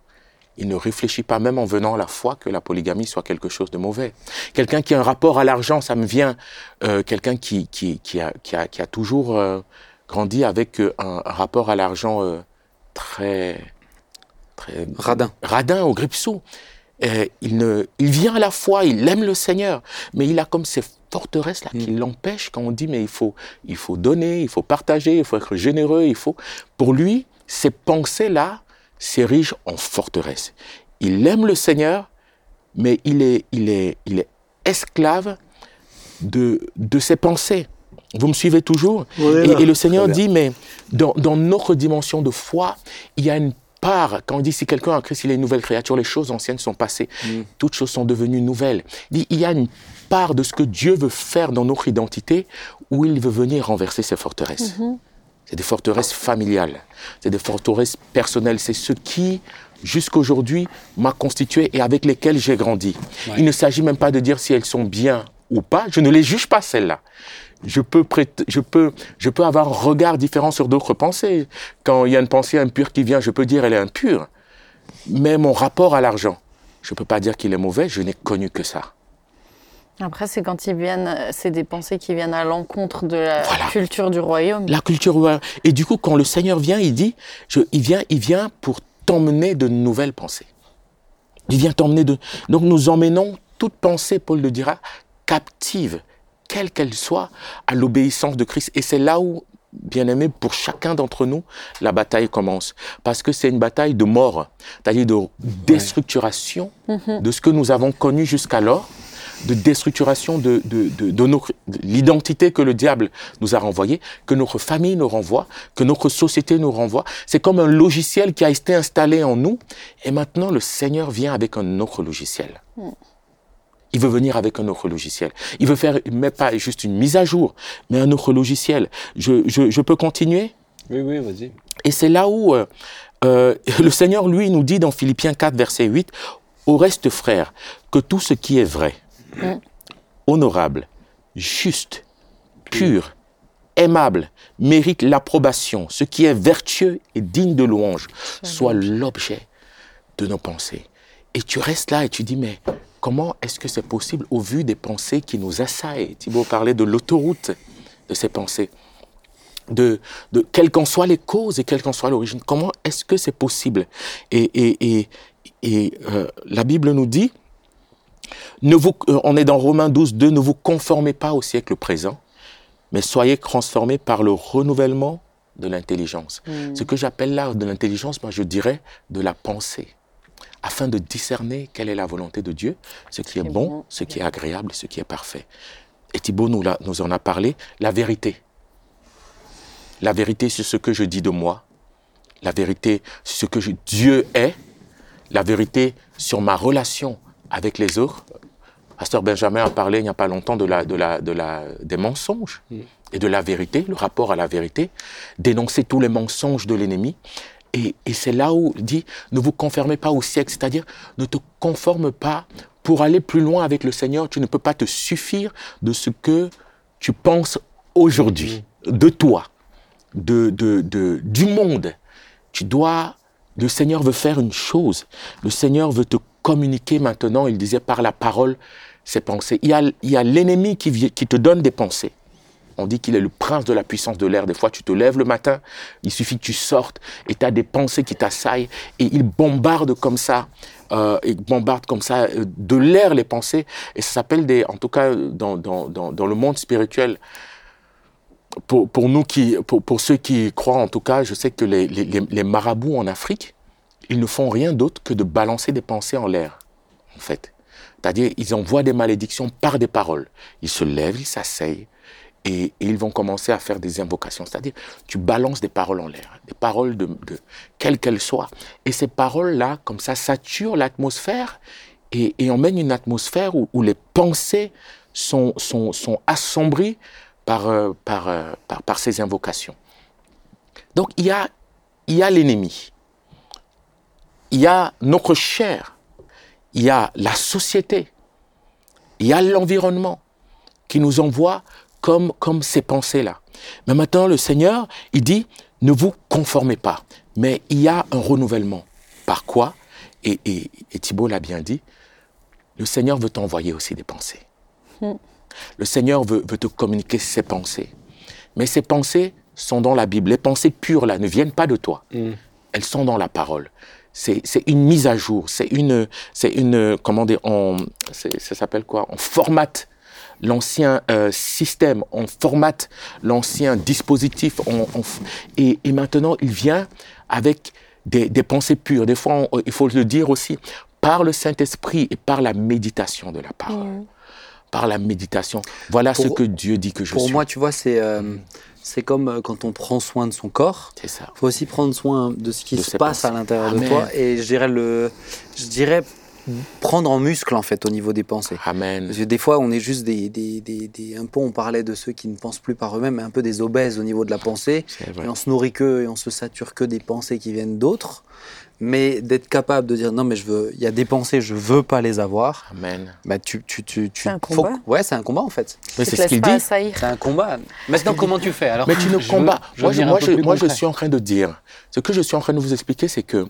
[SPEAKER 4] Il ne réfléchit pas, même en venant à la foi, que la polygamie soit quelque chose de mauvais. Quelqu'un qui a un rapport à l'argent, ça me vient. euh, quelqu'un qui, qui, qui, a, qui, a, qui a toujours grandi avec un, un rapport à l'argent très, très
[SPEAKER 1] Radin.
[SPEAKER 4] radin au gripsou. Euh, il, ne, il vient à la foi, il aime le Seigneur, mais il a comme ces forteresses-là qui
[SPEAKER 1] Mm.
[SPEAKER 4] l'empêchent quand on dit mais il faut, il faut donner, il faut partager, il faut être généreux, il faut... Pour lui, ces pensées-là s'érigent en forteresse. Il aime le Seigneur, mais il est, il est, il est esclave de, de ses pensées. Vous me suivez toujours? Et, et le Seigneur dit, mais dans, dans notre dimension de foi, il y a une part, quand on dit si quelqu'un a Christ, il est une nouvelle créature, les choses anciennes sont passées, toutes choses sont devenues nouvelles. Il dit, il y a une part de ce que Dieu veut faire dans notre identité où il veut venir renverser ses forteresses. C'est des forteresses familiales, c'est des forteresses personnelles, c'est ce qui, jusqu'aujourd'hui, m'a constitué et avec lesquelles j'ai grandi. Il ne s'agit même pas de dire si elles sont bien ou pas, je ne les juge pas celles-là. Je peux, je, peux, je peux avoir un regard différent sur d'autres pensées. Quand il y a une pensée impure qui vient, je peux dire elle est impure. Mais mon rapport à l'argent, je ne peux pas dire qu'il est mauvais, je n'ai connu que ça.
[SPEAKER 3] Après, c'est quand ils viennent, c'est des pensées qui viennent à l'encontre de la
[SPEAKER 4] Voilà.
[SPEAKER 3] culture du royaume.
[SPEAKER 4] La culture royale. Et du coup, quand le Seigneur vient, il dit, je, il vient, il vient pour t'emmener de nouvelles pensées. Il vient t'emmener de. Donc nous emmenons toute pensée, Paul le dira, captive, quelle qu'elle soit, à l'obéissance de Christ. Et c'est là où, bien aimé, pour chacun d'entre nous, la bataille commence. Parce que c'est une bataille de mort, c'est-à-dire de déstructuration de ce que nous avons connu jusqu'alors, de déstructuration de, de, de, l'identité que le diable nous a renvoyée, que notre famille nous renvoie, que notre société nous renvoie. C'est comme un logiciel qui a été installé en nous, et maintenant le Seigneur vient avec un autre logiciel. Il veut venir avec un autre logiciel. Il veut faire, mais pas juste une mise à jour, mais un autre logiciel. Je, je, je peux continuer?
[SPEAKER 1] Oui, oui, vas-y.
[SPEAKER 4] et c'est là où euh, euh, le Seigneur, lui, nous dit dans Philippiens 4, verset 8, Au reste, frères, que tout ce qui est vrai, honorable, juste, pur, aimable, mérite l'approbation, ce qui est vertueux et digne de louange, soit l'objet de nos pensées. Et tu restes là et tu dis, mais comment est-ce que c'est possible au vu des pensées qui nous assaillent? Thibaut parlait de l'autoroute de ces pensées de, de quelles qu'en soient les causes et quelle qu'en soit l'origine. Comment est-ce que c'est possible? Et, et, et, et euh, la Bible nous dit, ne vous, euh, on est dans Romains 12, 2, ne vous conformez pas au siècle présent, mais soyez transformés par le renouvellement de l'intelligence. Ce que j'appelle là de l'intelligence, moi je dirais de la pensée, afin de discerner quelle est la volonté de Dieu, ce qui est
[SPEAKER 3] est
[SPEAKER 4] bon,
[SPEAKER 3] bon.
[SPEAKER 4] ce qui est agréable, ce qui est parfait. Et Thibault nous, l'a- nous en a parlé, la vérité la vérité sur ce que je dis de moi, la vérité sur ce que je- Dieu est, la vérité sur ma relation avec les autres. Pasteur Benjamin a parlé il n'y a pas longtemps de la, de la, de la, des mensonges et de la vérité, le rapport à la vérité, dénoncer tous les mensonges de l'ennemi. Et, et c'est là où il dit, ne vous conformez pas au siècle, c'est-à-dire ne te conforme pas. Pour aller plus loin avec le Seigneur, tu ne peux pas te suffire de ce que tu penses aujourd'hui, de toi de, de, de- du monde. Tu dois, le Seigneur veut faire une chose. Le Seigneur veut te communiquer maintenant, il disait par la parole, ses pensées. Il y a, il y a l'ennemi qui, vient- qui te donne des pensées. On dit qu'il est le prince de la puissance de l'air. Des fois, tu te lèves le matin, il suffit que tu sortes et tu as des pensées qui t'assaillent et il bombarde comme ça, euh, il bombarde comme ça euh, de l'air les pensées. Et ça s'appelle des, en tout cas dans, dans, dans, dans le monde spirituel, pour, pour nous qui, pour, pour ceux qui croient en tout cas, je sais que les, les, les- marabouts en Afrique, ils ne font rien d'autre que de balancer des pensées en l'air, en fait. C'est-à-dire, ils envoient des malédictions par des paroles. Ils se lèvent, ils s'asseyent et, ils vont commencer à faire des invocations. C'est-à-dire, tu balances des paroles en l'air, des paroles de, de quelles qu'elles soient. Et ces paroles-là, comme ça, saturent l'atmosphère et, emmènent une atmosphère où, les pensées sont, sont, sont assombries par, euh, euh, par, par ces invocations. Donc il y a, il y a l'ennemi, il y a notre chair, il y a la société, il y a l'environnement qui nous envoie comme, comme ces pensées-là. Mais maintenant, le Seigneur, il dit, ne vous conformez pas, mais il y a un renouvellement. Par quoi? Et, et, et Thibault l'a bien dit, le Seigneur veut t'envoyer aussi des pensées. Le Seigneur veut, veut te communiquer ses pensées. Mais ces pensées sont dans la Bible. Les pensées pures, là, ne viennent pas de toi. Elles sont dans la parole. c'est une mise à jour, c'est une, c'est une, comment dire, on, ça s'appelle quoi? On formate l'ancien euh, système, on formate l'ancien dispositif, on, et, et maintenant il vient avec des, des pensées pures. Des fois, on- il faut le dire aussi, par le Saint-Esprit et par la méditation de la parole. Par la méditation. Voilà ce
[SPEAKER 1] Pour-
[SPEAKER 4] que Dieu dit que je
[SPEAKER 1] Pour
[SPEAKER 4] suis.
[SPEAKER 1] moi, tu vois, c'est euh, c'est comme euh, quand on prend soin de son corps.
[SPEAKER 4] c'est ça.
[SPEAKER 1] Il faut aussi prendre soin de ce qui
[SPEAKER 4] De
[SPEAKER 1] se passe
[SPEAKER 4] pensées.
[SPEAKER 1] à l'intérieur de toi. Et je dirais, le, je dirais prendre en muscle, en fait, au niveau des pensées.
[SPEAKER 4] Amen.
[SPEAKER 1] Parce que des fois, on est juste des, des, des, des- Un peu, on parlait de ceux qui ne pensent plus par eux-mêmes, mais un peu des obèses au niveau de la pensée. Et on se nourrit que, et on se sature que des pensées qui viennent d'autres. Mais d'être capable de dire non, mais je veux, il y a des pensées, je veux pas les avoir.
[SPEAKER 4] Amen.
[SPEAKER 1] Bah, tu, tu, tu, tu
[SPEAKER 3] C'est un
[SPEAKER 1] faut-
[SPEAKER 3] combat.
[SPEAKER 1] ouais, c'est un combat en fait.
[SPEAKER 4] Mais c'est ce qu'il dit.
[SPEAKER 1] C'est un combat. Maintenant, comment tu fais alors
[SPEAKER 4] Mais tu ne combats.
[SPEAKER 1] veux- je
[SPEAKER 4] moi, je, moi, je, moi, je suis en train de dire. Ce que je suis en train de vous expliquer, c'est que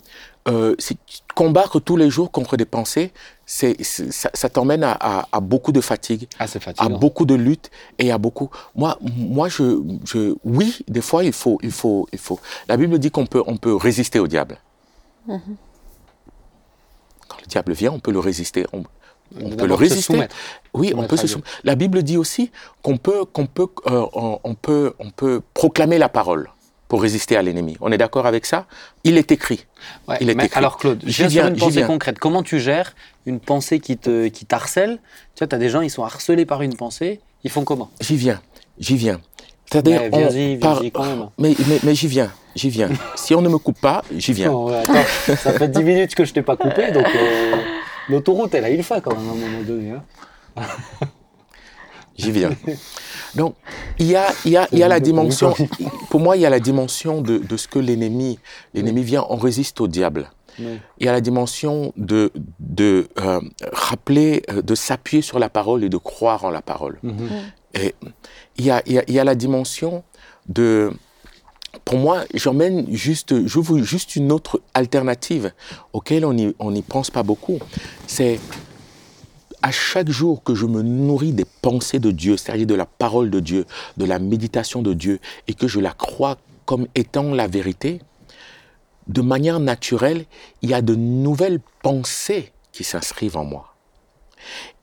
[SPEAKER 4] euh, si tu combattre tous les jours contre des pensées, c'est, ça, ça t'emmène à, à- à beaucoup de fatigue,
[SPEAKER 1] Ah,
[SPEAKER 4] à beaucoup de lutte et à beaucoup. Moi, moi, je, je, oui, des fois, il faut, il faut, il faut. La Bible dit qu'on peut, on peut résister au diable. Quand le diable vient, on peut le résister. On, on peut le résister. Oui, on peut se soumettre. La Bible dit aussi qu'on peut, qu'on peut, euh, on peut, on peut proclamer la parole pour résister à l'ennemi. On est d'accord avec ça? Il est écrit.
[SPEAKER 1] Ouais,
[SPEAKER 4] Il est
[SPEAKER 1] mais
[SPEAKER 4] écrit.
[SPEAKER 1] alors Claude, viens, une pensée concrète. Comment tu gères une pensée qui te qui t'harcèle? Tu vois, tu as des gens, ils sont harcelés par une pensée. Ils font comment?
[SPEAKER 4] J'y viens, j'y viens. C'est-à-dire,
[SPEAKER 1] même.
[SPEAKER 4] mais, mais, mais j'y viens, j'y viens. si on ne me coupe pas, j'y viens.
[SPEAKER 1] Non, ouais, attends, ça fait 10 minutes que je t'ai pas coupé, donc euh, l'autoroute, elle a eu le fa quand même à un moment donné. hein.
[SPEAKER 4] J'y viens. Donc, il y a, il y a, il y a la dimension, pour moi, il y a la dimension de, de ce que l'ennemi, l'ennemi vient, on résiste au diable. Il y a la dimension de, de euh, rappeler, euh, de s'appuyer sur la parole et de croire en la parole. Et il y a, il y a- il y a la dimension de... Pour moi, j'emmène juste, j'ouvre juste une autre alternative auquel on n'y pense pas beaucoup. C'est à chaque jour que je me nourris des pensées de Dieu, c'est-à-dire de la parole de Dieu, de la méditation de Dieu, et que je la crois comme étant la vérité, de manière naturelle, il y a de nouvelles pensées qui s'inscrivent en moi.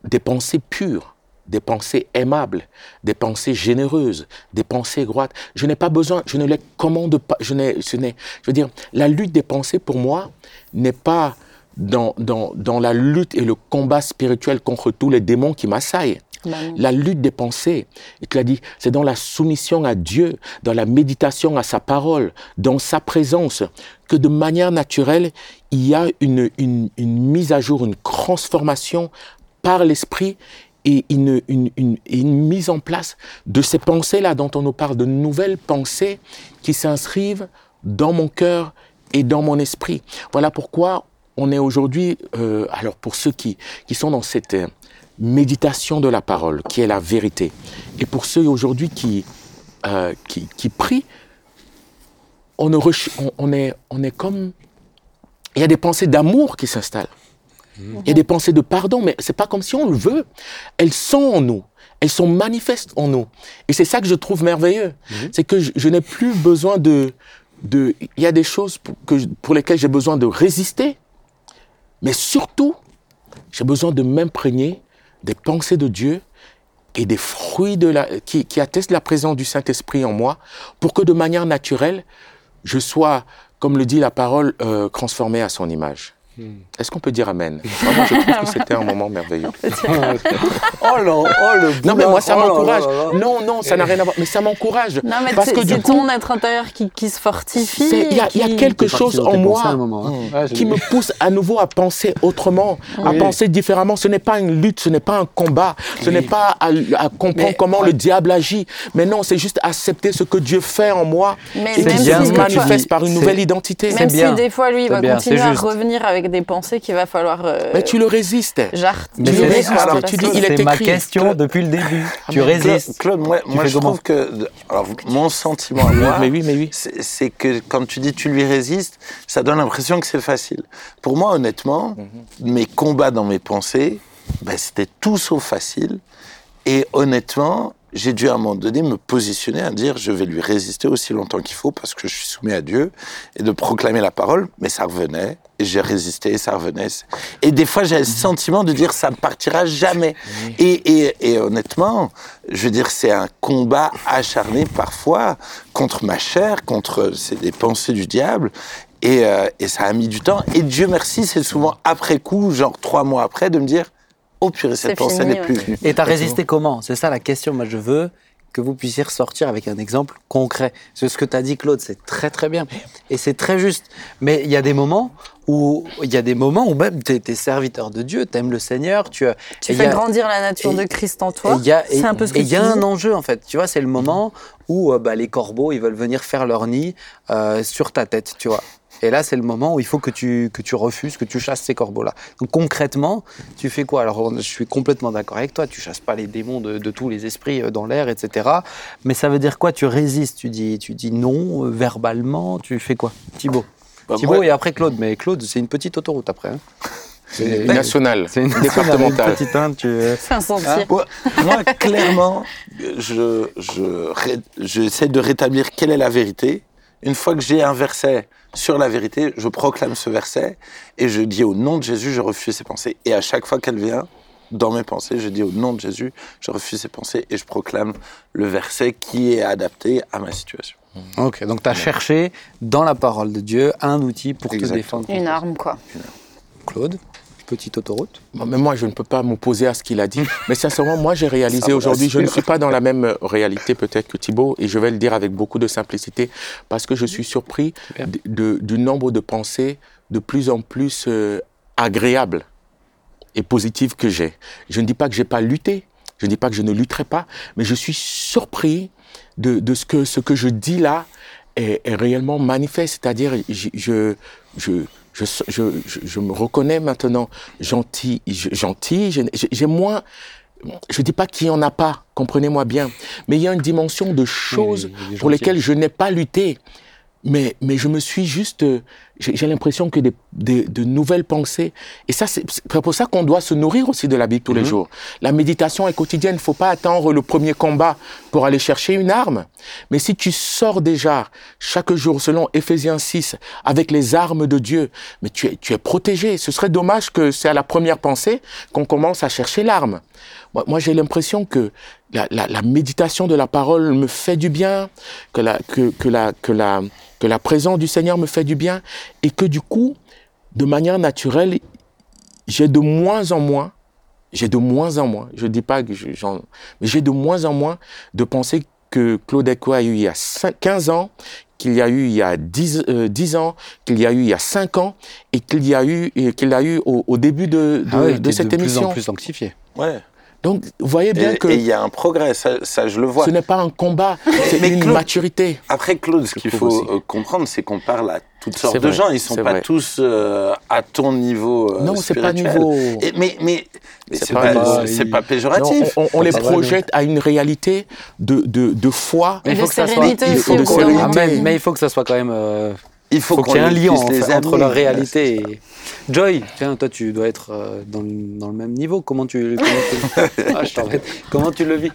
[SPEAKER 4] Des pensées pures, des pensées aimables, des pensées généreuses, des pensées droites. Je n'ai pas besoin, je ne les commande pas, je n'ai, ce n'est, je veux dire, la lutte des pensées pour moi n'est pas dans, dans, dans la lutte et le combat spirituel contre tous les démons qui m'assaillent. La lutte des pensées, et tu l'as dit, c'est dans la soumission à Dieu, dans la méditation à sa parole, dans sa présence, que de manière naturelle, il y a une, une, une mise à jour, une transformation par l'esprit et une, une, une, une mise en place de ces pensées-là dont on nous parle, de nouvelles pensées qui s'inscrivent dans mon cœur et dans mon esprit. Voilà pourquoi on est aujourd'hui, euh, alors pour ceux qui, qui sont dans cette euh, méditation de la parole, qui est la vérité, et pour ceux aujourd'hui qui, euh, qui, qui prient, on, on, on est, on est comme... Il y a des pensées d'amour qui s'installent. Il y a des pensées de pardon, mais c'est pas comme si on le veut. Elles sont en nous. Elles sont manifestes en nous. Et c'est ça que je trouve merveilleux. C'est que je, je n'ai plus besoin de, de... Il y a des choses pour, que, pour lesquelles j'ai besoin de résister. Mais surtout, j'ai besoin de m'imprégner des pensées de Dieu et des fruits de la, qui, qui attestent la présence du Saint-Esprit en moi pour que de manière naturelle, je sois, comme le dit la parole, euh, transformé à son image. Est-ce qu'on peut dire Amen? Vraiment, je trouve que c'était un moment merveilleux.
[SPEAKER 1] Oh là, oh le
[SPEAKER 4] Non, mais moi, ça
[SPEAKER 1] oh
[SPEAKER 4] m'encourage. Non, non, ça n'a rien à voir. Mais ça m'encourage.
[SPEAKER 3] Non, mais
[SPEAKER 4] Parce
[SPEAKER 3] c'est
[SPEAKER 4] que du coup,
[SPEAKER 3] ton être intérieur qui, qui se fortifie.
[SPEAKER 4] il y a, y quelque chose en moi
[SPEAKER 1] moment, hein. Ouais,
[SPEAKER 4] qui me pousse à nouveau à penser autrement, à
[SPEAKER 1] Oui.
[SPEAKER 4] penser différemment. Ce n'est pas une lutte, ce n'est pas un combat, ce
[SPEAKER 1] Oui.
[SPEAKER 4] n'est pas à, à comprendre
[SPEAKER 1] Mais-
[SPEAKER 4] comment le diable agit. Mais non, c'est juste accepter ce que Dieu fait en moi
[SPEAKER 3] Mais
[SPEAKER 4] et
[SPEAKER 3] même
[SPEAKER 4] qui se manifeste par une nouvelle identité.
[SPEAKER 3] Même si des fois, lui, il va continuer à revenir avec des pensées qu'il va falloir. euh,
[SPEAKER 4] Mais tu le résistes.
[SPEAKER 3] jarre-
[SPEAKER 1] Mais
[SPEAKER 4] Tu résistes. Alors, tu dis, il est
[SPEAKER 1] ma question depuis le début. tu
[SPEAKER 4] mais
[SPEAKER 1] résistes.
[SPEAKER 2] Claude, moi, moi je
[SPEAKER 1] comment
[SPEAKER 2] trouve que. Alors, mon sentiment à
[SPEAKER 4] Oui,
[SPEAKER 2] moi,
[SPEAKER 4] mais oui, mais oui.
[SPEAKER 2] c'est que quand tu dis tu lui résistes, ça donne l'impression que c'est facile. Pour moi, honnêtement, mes combats dans mes pensées, ben, c'était tout sauf facile. Et honnêtement, j'ai dû à un moment donné me positionner à dire je vais lui résister aussi longtemps qu'il faut parce que je suis soumis à Dieu et de proclamer la parole, mais ça revenait et j'ai résisté et ça revenait. Et des fois j'ai le sentiment de dire ça ne partira jamais. Et, et, et honnêtement, je veux dire c'est un combat acharné parfois contre ma chair, contre c'est des pensées du diable. Et, euh, et ça a mis du temps. Et Dieu merci, c'est souvent après coup, genre trois mois après, de me dire oh purée, cette pensée n'est plus venue.
[SPEAKER 1] Et t'as résisté comment? C'est ça la question. Moi, je veux que vous puissiez ressortir avec un exemple concret. C'est ce que t'as dit, Claude. C'est très très bien et c'est très juste. Mais il y a des moments où il y a des moments où même t'es es serviteur de Dieu, t'aimes le Seigneur, tu as.
[SPEAKER 3] Tu fais
[SPEAKER 1] a-
[SPEAKER 3] grandir la nature
[SPEAKER 1] et-
[SPEAKER 3] de Christ en toi.
[SPEAKER 1] il y a- et-
[SPEAKER 3] C'est un peu ce que
[SPEAKER 1] et il y a
[SPEAKER 3] tu
[SPEAKER 1] un enjeu en fait, tu vois, c'est le moment où euh, bah, les corbeaux ils veulent venir faire leur nid euh, sur ta tête, tu vois. Et là, c'est le moment où il faut que tu, que tu refuses, que tu chasses ces corbeaux-là. Donc concrètement, tu fais quoi? Alors, je suis complètement d'accord avec toi, tu chasses pas les démons de, de tous les esprits euh, dans l'air, etc. Mais ça veut dire quoi? Tu résistes, tu dis, tu dis non euh, verbalement, tu fais quoi? Thibaut
[SPEAKER 2] Bah,
[SPEAKER 1] Thibaut
[SPEAKER 2] moi-
[SPEAKER 1] et après Claude, mais Claude, c'est une petite autoroute après. hein. C'est
[SPEAKER 4] National,
[SPEAKER 1] c'est une
[SPEAKER 4] départementale.
[SPEAKER 1] petite, hein, tu-
[SPEAKER 3] C'est un sentier.
[SPEAKER 1] Hein
[SPEAKER 2] Moi, moi, clairement, je, je, j'essaie de rétablir quelle est la vérité. Une fois que j'ai un verset sur la vérité, je proclame ce verset et je dis au nom de Jésus, je refuse ces pensées. Et à chaque fois qu'elle vient dans mes pensées, je dis au nom de Jésus, je refuse ces pensées et je proclame le verset qui est adapté à ma situation.
[SPEAKER 1] Ok, donc tu as cherché dans la parole de Dieu un outil pour te défendre.
[SPEAKER 3] Une arme, quoi.
[SPEAKER 1] Claude, petite autoroute.
[SPEAKER 4] Bon, Mais moi, je ne peux pas m'opposer à ce qu'il a dit. Mais sincèrement, moi, j'ai réalisé aujourd'hui, je ne suis pas dans la même euh, réalité peut-être que Thibault, et je vais le dire avec beaucoup de simplicité, parce que je suis surpris
[SPEAKER 1] Super.
[SPEAKER 4] de- de- du nombre de pensées de plus en plus euh, agréables et positives que j'ai. Je ne dis pas que j'ai pas lutté, je ne dis pas que je ne lutterai pas, mais je suis surpris de, de ce, que, ce que je dis là est, est réellement manifeste. C'est-à-dire, je, je, je, je, je, je- me reconnais maintenant gentil, je- gentil. J'ai moins. Je dis pas qu'il n'y en a pas, comprenez-moi bien, mais il y a une dimension de choses pour lesquelles je n'ai pas lutté. Mais, mais je me suis juste. euh, J'ai l'impression que des, des- de nouvelles pensées. Et ça, c'est pour ça qu'on doit se nourrir aussi de la Bible tous les jours. La méditation est quotidienne. Il ne faut pas attendre le premier combat pour aller chercher une arme. Mais si tu sors déjà chaque jour, selon Éphésiens 6, avec les armes de Dieu, mais tu es, tu es protégé. Ce serait dommage que c'est à la première pensée qu'on commence à chercher l'arme. Moi, moi, j'ai l'impression que la, la- la méditation de la parole me fait du bien, que la, que, que la, que, la, que la présence du Seigneur me fait du bien, et que du coup, de manière naturelle, j'ai de moins en moins, j'ai de moins en moins, je dis pas que je- j'en, mais j'ai de moins en moins de penser que Claude Eco a eu il y a cinq- 15 ans, qu'il y a eu il y a 10, euh, 10 ans, qu'il y a eu il y a 5 ans, et qu'il y a eu, et qu'il a eu au, au début de, de,
[SPEAKER 1] Ah ouais,
[SPEAKER 4] de cette
[SPEAKER 1] de
[SPEAKER 4] émission.
[SPEAKER 1] plus en plus sanctifié.
[SPEAKER 2] Ouais.
[SPEAKER 4] Donc, vous voyez bien
[SPEAKER 2] Et
[SPEAKER 4] que
[SPEAKER 2] et il y a un progrès, ça, ça, je le vois.
[SPEAKER 4] ce n'est pas un combat, c'est
[SPEAKER 2] mais
[SPEAKER 4] une
[SPEAKER 2] Claude-
[SPEAKER 4] maturité.
[SPEAKER 2] Après, Claude, ce qu'il faut
[SPEAKER 4] aussi.
[SPEAKER 2] euh, comprendre, c'est qu'on parle à toutes sortes de gens. Ils sont
[SPEAKER 4] c'est
[SPEAKER 2] pas
[SPEAKER 4] vrai.
[SPEAKER 2] tous euh, à ton niveau. euh,
[SPEAKER 4] non, c'est pas niveau.
[SPEAKER 2] Et- mais mais, mais
[SPEAKER 4] C'est pas
[SPEAKER 2] pas,
[SPEAKER 1] niveau-
[SPEAKER 2] c'est pas
[SPEAKER 4] Non,
[SPEAKER 2] péjoratif.
[SPEAKER 4] on, on- on les projette à une réalité de, de, de foi.
[SPEAKER 1] Mais il faut que ça soit-
[SPEAKER 4] il faut.
[SPEAKER 1] Ah, mais, mais il faut que ça soit quand même.
[SPEAKER 2] Il faut,
[SPEAKER 1] qu'il y ait un lien en fait, entre la réalité et. Joy, tiens, toi, tu dois être euh, dans, le, dans le même niveau. Comment tu, comment tu... Ah, je t'embête. Comment tu le vis?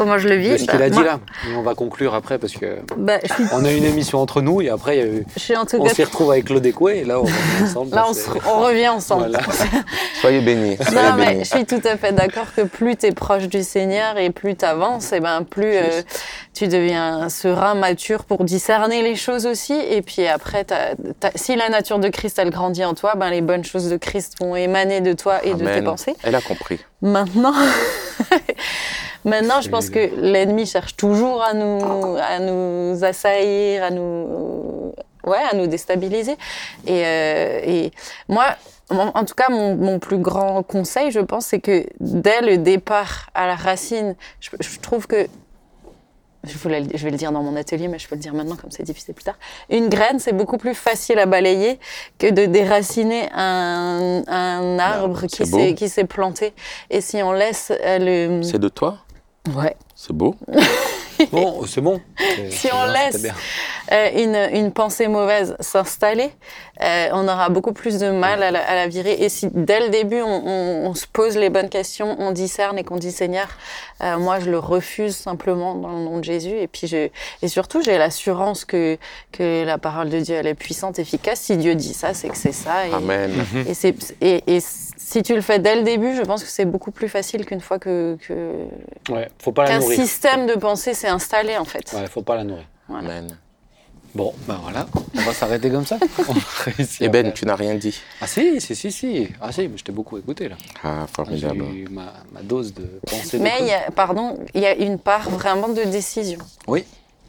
[SPEAKER 3] Comment je le vis
[SPEAKER 1] ce qu'il
[SPEAKER 3] Bah,
[SPEAKER 1] a dit
[SPEAKER 3] moi-
[SPEAKER 1] là. Et on va conclure après parce que
[SPEAKER 3] bah, suis,
[SPEAKER 1] on a une émission entre nous et après il y a eu-
[SPEAKER 3] je suis en tout
[SPEAKER 1] on s'y retrouve avec Claude Écoué et là on revient ensemble.
[SPEAKER 3] Là, on,
[SPEAKER 1] c'est-
[SPEAKER 3] se- on revient ensemble.
[SPEAKER 1] Voilà.
[SPEAKER 4] Soyez bénis. soyez
[SPEAKER 3] Non, mais je suis tout à fait d'accord que plus tu es proche du Seigneur et plus tu avances, et ben plus euh, tu deviens serein, mature pour discerner les choses aussi. Et puis après, si la nature de Christ, elle grandit en toi, ben les bonnes choses de Christ vont émaner de toi et de tes pensées.
[SPEAKER 4] Elle a compris.
[SPEAKER 3] Maintenant, maintenant, je pense que l'ennemi cherche toujours à nous, à nous assaillir, à nous, ouais, à nous déstabiliser. Et, euh, et moi, en tout cas, mon, mon plus grand conseil, je pense, c'est que dès le départ à la racine, je, je trouve que je, voulais le- je vais le dire dans mon atelier, mais je peux le dire maintenant comme c'est difficile plus tard. Une graine, c'est beaucoup plus facile à balayer que de déraciner un, un arbre s'est qui s'est planté. Et si on laisse euh, le...
[SPEAKER 4] C'est de toi?
[SPEAKER 3] Ouais.
[SPEAKER 4] C'est beau
[SPEAKER 1] Bon, c'est bon.
[SPEAKER 3] Si on
[SPEAKER 1] bien,
[SPEAKER 3] laisse euh, une, une pensée mauvaise s'installer, euh, on aura beaucoup plus de mal à la, à la virer. Et si dès le début, on, on- on se pose les bonnes questions, on discerne et qu'on dit Seigneur, euh, moi je le refuse simplement dans le nom de Jésus. Et puis je, et surtout, j'ai l'assurance que, que la parole de Dieu elle est puissante, efficace. Si Dieu dit ça, c'est que c'est ça. Et,
[SPEAKER 4] Amen.
[SPEAKER 3] et, c'est- et, et si tu le fais dès le début, je pense que c'est beaucoup plus facile qu'une fois que, que
[SPEAKER 1] Ouais, faut pas la
[SPEAKER 3] qu'un
[SPEAKER 1] nourrir.
[SPEAKER 3] système de pensée s'est installé en fait.
[SPEAKER 1] Ouais, faut pas la nourrir.
[SPEAKER 4] Amen.
[SPEAKER 1] Bon, ben voilà, on va s'arrêter comme ça.
[SPEAKER 4] Et
[SPEAKER 1] à
[SPEAKER 4] Ben,
[SPEAKER 1] faire-
[SPEAKER 4] tu n'as rien dit.
[SPEAKER 1] Ah si, si, si, si. Ah si, mais je t'ai beaucoup écouté là.
[SPEAKER 4] Ah,
[SPEAKER 1] J'ai
[SPEAKER 4] formidable.
[SPEAKER 1] eu ma, ma dose de pensée. de
[SPEAKER 3] Mais il y a, pardon, il y a une part vraiment de décision.
[SPEAKER 1] Oui.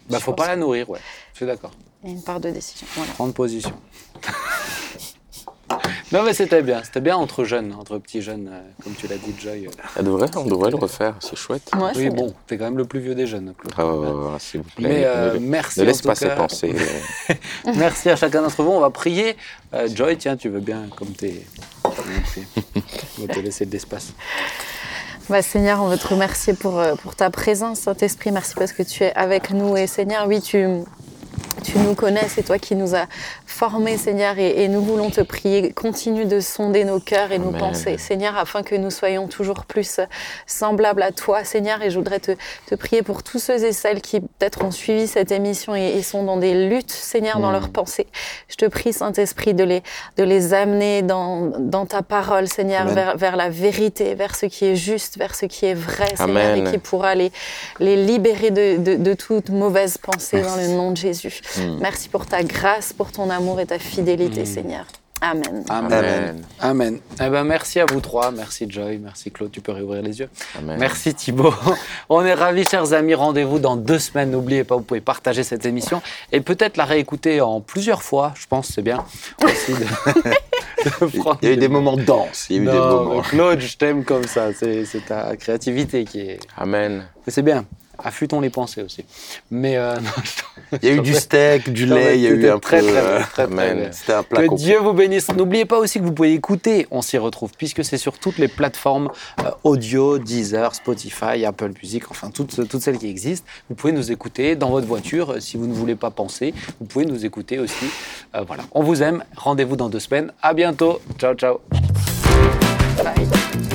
[SPEAKER 1] Bah
[SPEAKER 3] Je
[SPEAKER 1] faut pas la nourrir, ouais. Je suis d'accord.
[SPEAKER 3] Il y a une part de décision. Voilà.
[SPEAKER 1] Prendre position. non mais c'était bien, c'était bien entre jeunes, entre petits jeunes, euh, comme tu l'as dit Joy. euh.
[SPEAKER 4] Ça devrait, on devrait le refaire, c'est chouette.
[SPEAKER 3] Ouais,
[SPEAKER 1] oui bon, t'es quand même le plus vieux des jeunes. Claude.
[SPEAKER 4] Oh, s'il vous plaît.
[SPEAKER 1] Mais euh,
[SPEAKER 4] ne,
[SPEAKER 1] merci.
[SPEAKER 4] ne laisse pas
[SPEAKER 1] cas.
[SPEAKER 4] pensées.
[SPEAKER 1] Merci à chacun d'entre vous. On va prier. Euh, Joy, tiens, tu veux bien, comme t'es. On va te laisser de l'espace.
[SPEAKER 3] Bah, Seigneur, on veut te remercier pour, pour ta présence, Saint-Esprit. Merci parce que tu es avec nous. Et Seigneur, oui, tu, tu nous connais, c'est toi qui nous as formés, Seigneur. Et, et nous voulons te prier. Continue de sonder nos cœurs et nos pensées, Seigneur, afin que nous soyons toujours plus semblables à toi, Seigneur. Et je voudrais te, te prier pour tous ceux et celles qui peut-être ont suivi cette émission et, et sont dans des luttes, Seigneur, dans
[SPEAKER 4] Mm.
[SPEAKER 3] leurs pensées. Je te prie, Saint-Esprit, de les, de les amener dans, dans ta parole, Seigneur, vers, vers la vérité, vers ce qui est juste, vers ce qui est vrai, Seigneur, et qui pourra les, les libérer de, de, de toute mauvaise pensée dans le nom de Jésus.
[SPEAKER 4] Mm.
[SPEAKER 3] Merci pour ta grâce, pour ton amour et ta fidélité, Seigneur. Amen.
[SPEAKER 1] Amen.
[SPEAKER 4] Amen.
[SPEAKER 1] Amen. Eh ben, merci à vous trois. Merci Joy. Merci Claude. Tu peux réouvrir les yeux.
[SPEAKER 4] Amen.
[SPEAKER 1] Merci Thibaut. On est ravis, chers amis. Rendez-vous dans deux semaines. N'oubliez pas, vous pouvez partager cette émission et peut-être la réécouter en plusieurs fois. Je pense, c'est bien. Aussi de,
[SPEAKER 2] Il y a eu des moments denses. Il y a eu des
[SPEAKER 1] Non,
[SPEAKER 2] moments.
[SPEAKER 1] Claude, je t'aime comme ça. C'est ta créativité qui est.
[SPEAKER 4] Amen.
[SPEAKER 1] C'est bien. Affûtons les pensées aussi. Mais euh, non,
[SPEAKER 2] Il y a eu du steak, du lait, il y a eu un
[SPEAKER 1] très,
[SPEAKER 2] peu.
[SPEAKER 1] très
[SPEAKER 2] euh,
[SPEAKER 1] très, très bien.
[SPEAKER 2] C'était un plat
[SPEAKER 1] Que. Dieu vous bénisse. N'oubliez pas aussi que vous pouvez écouter On s'y retrouve, puisque c'est sur toutes les plateformes euh, audio, Deezer, Spotify, Apple Music, enfin toutes, toutes celles qui existent. Vous pouvez nous écouter dans votre voiture. Si vous ne voulez pas penser, vous pouvez nous écouter aussi. Euh, voilà. On vous aime. Rendez-vous dans deux semaines. À bientôt. Ciao, ciao.
[SPEAKER 3] Bye.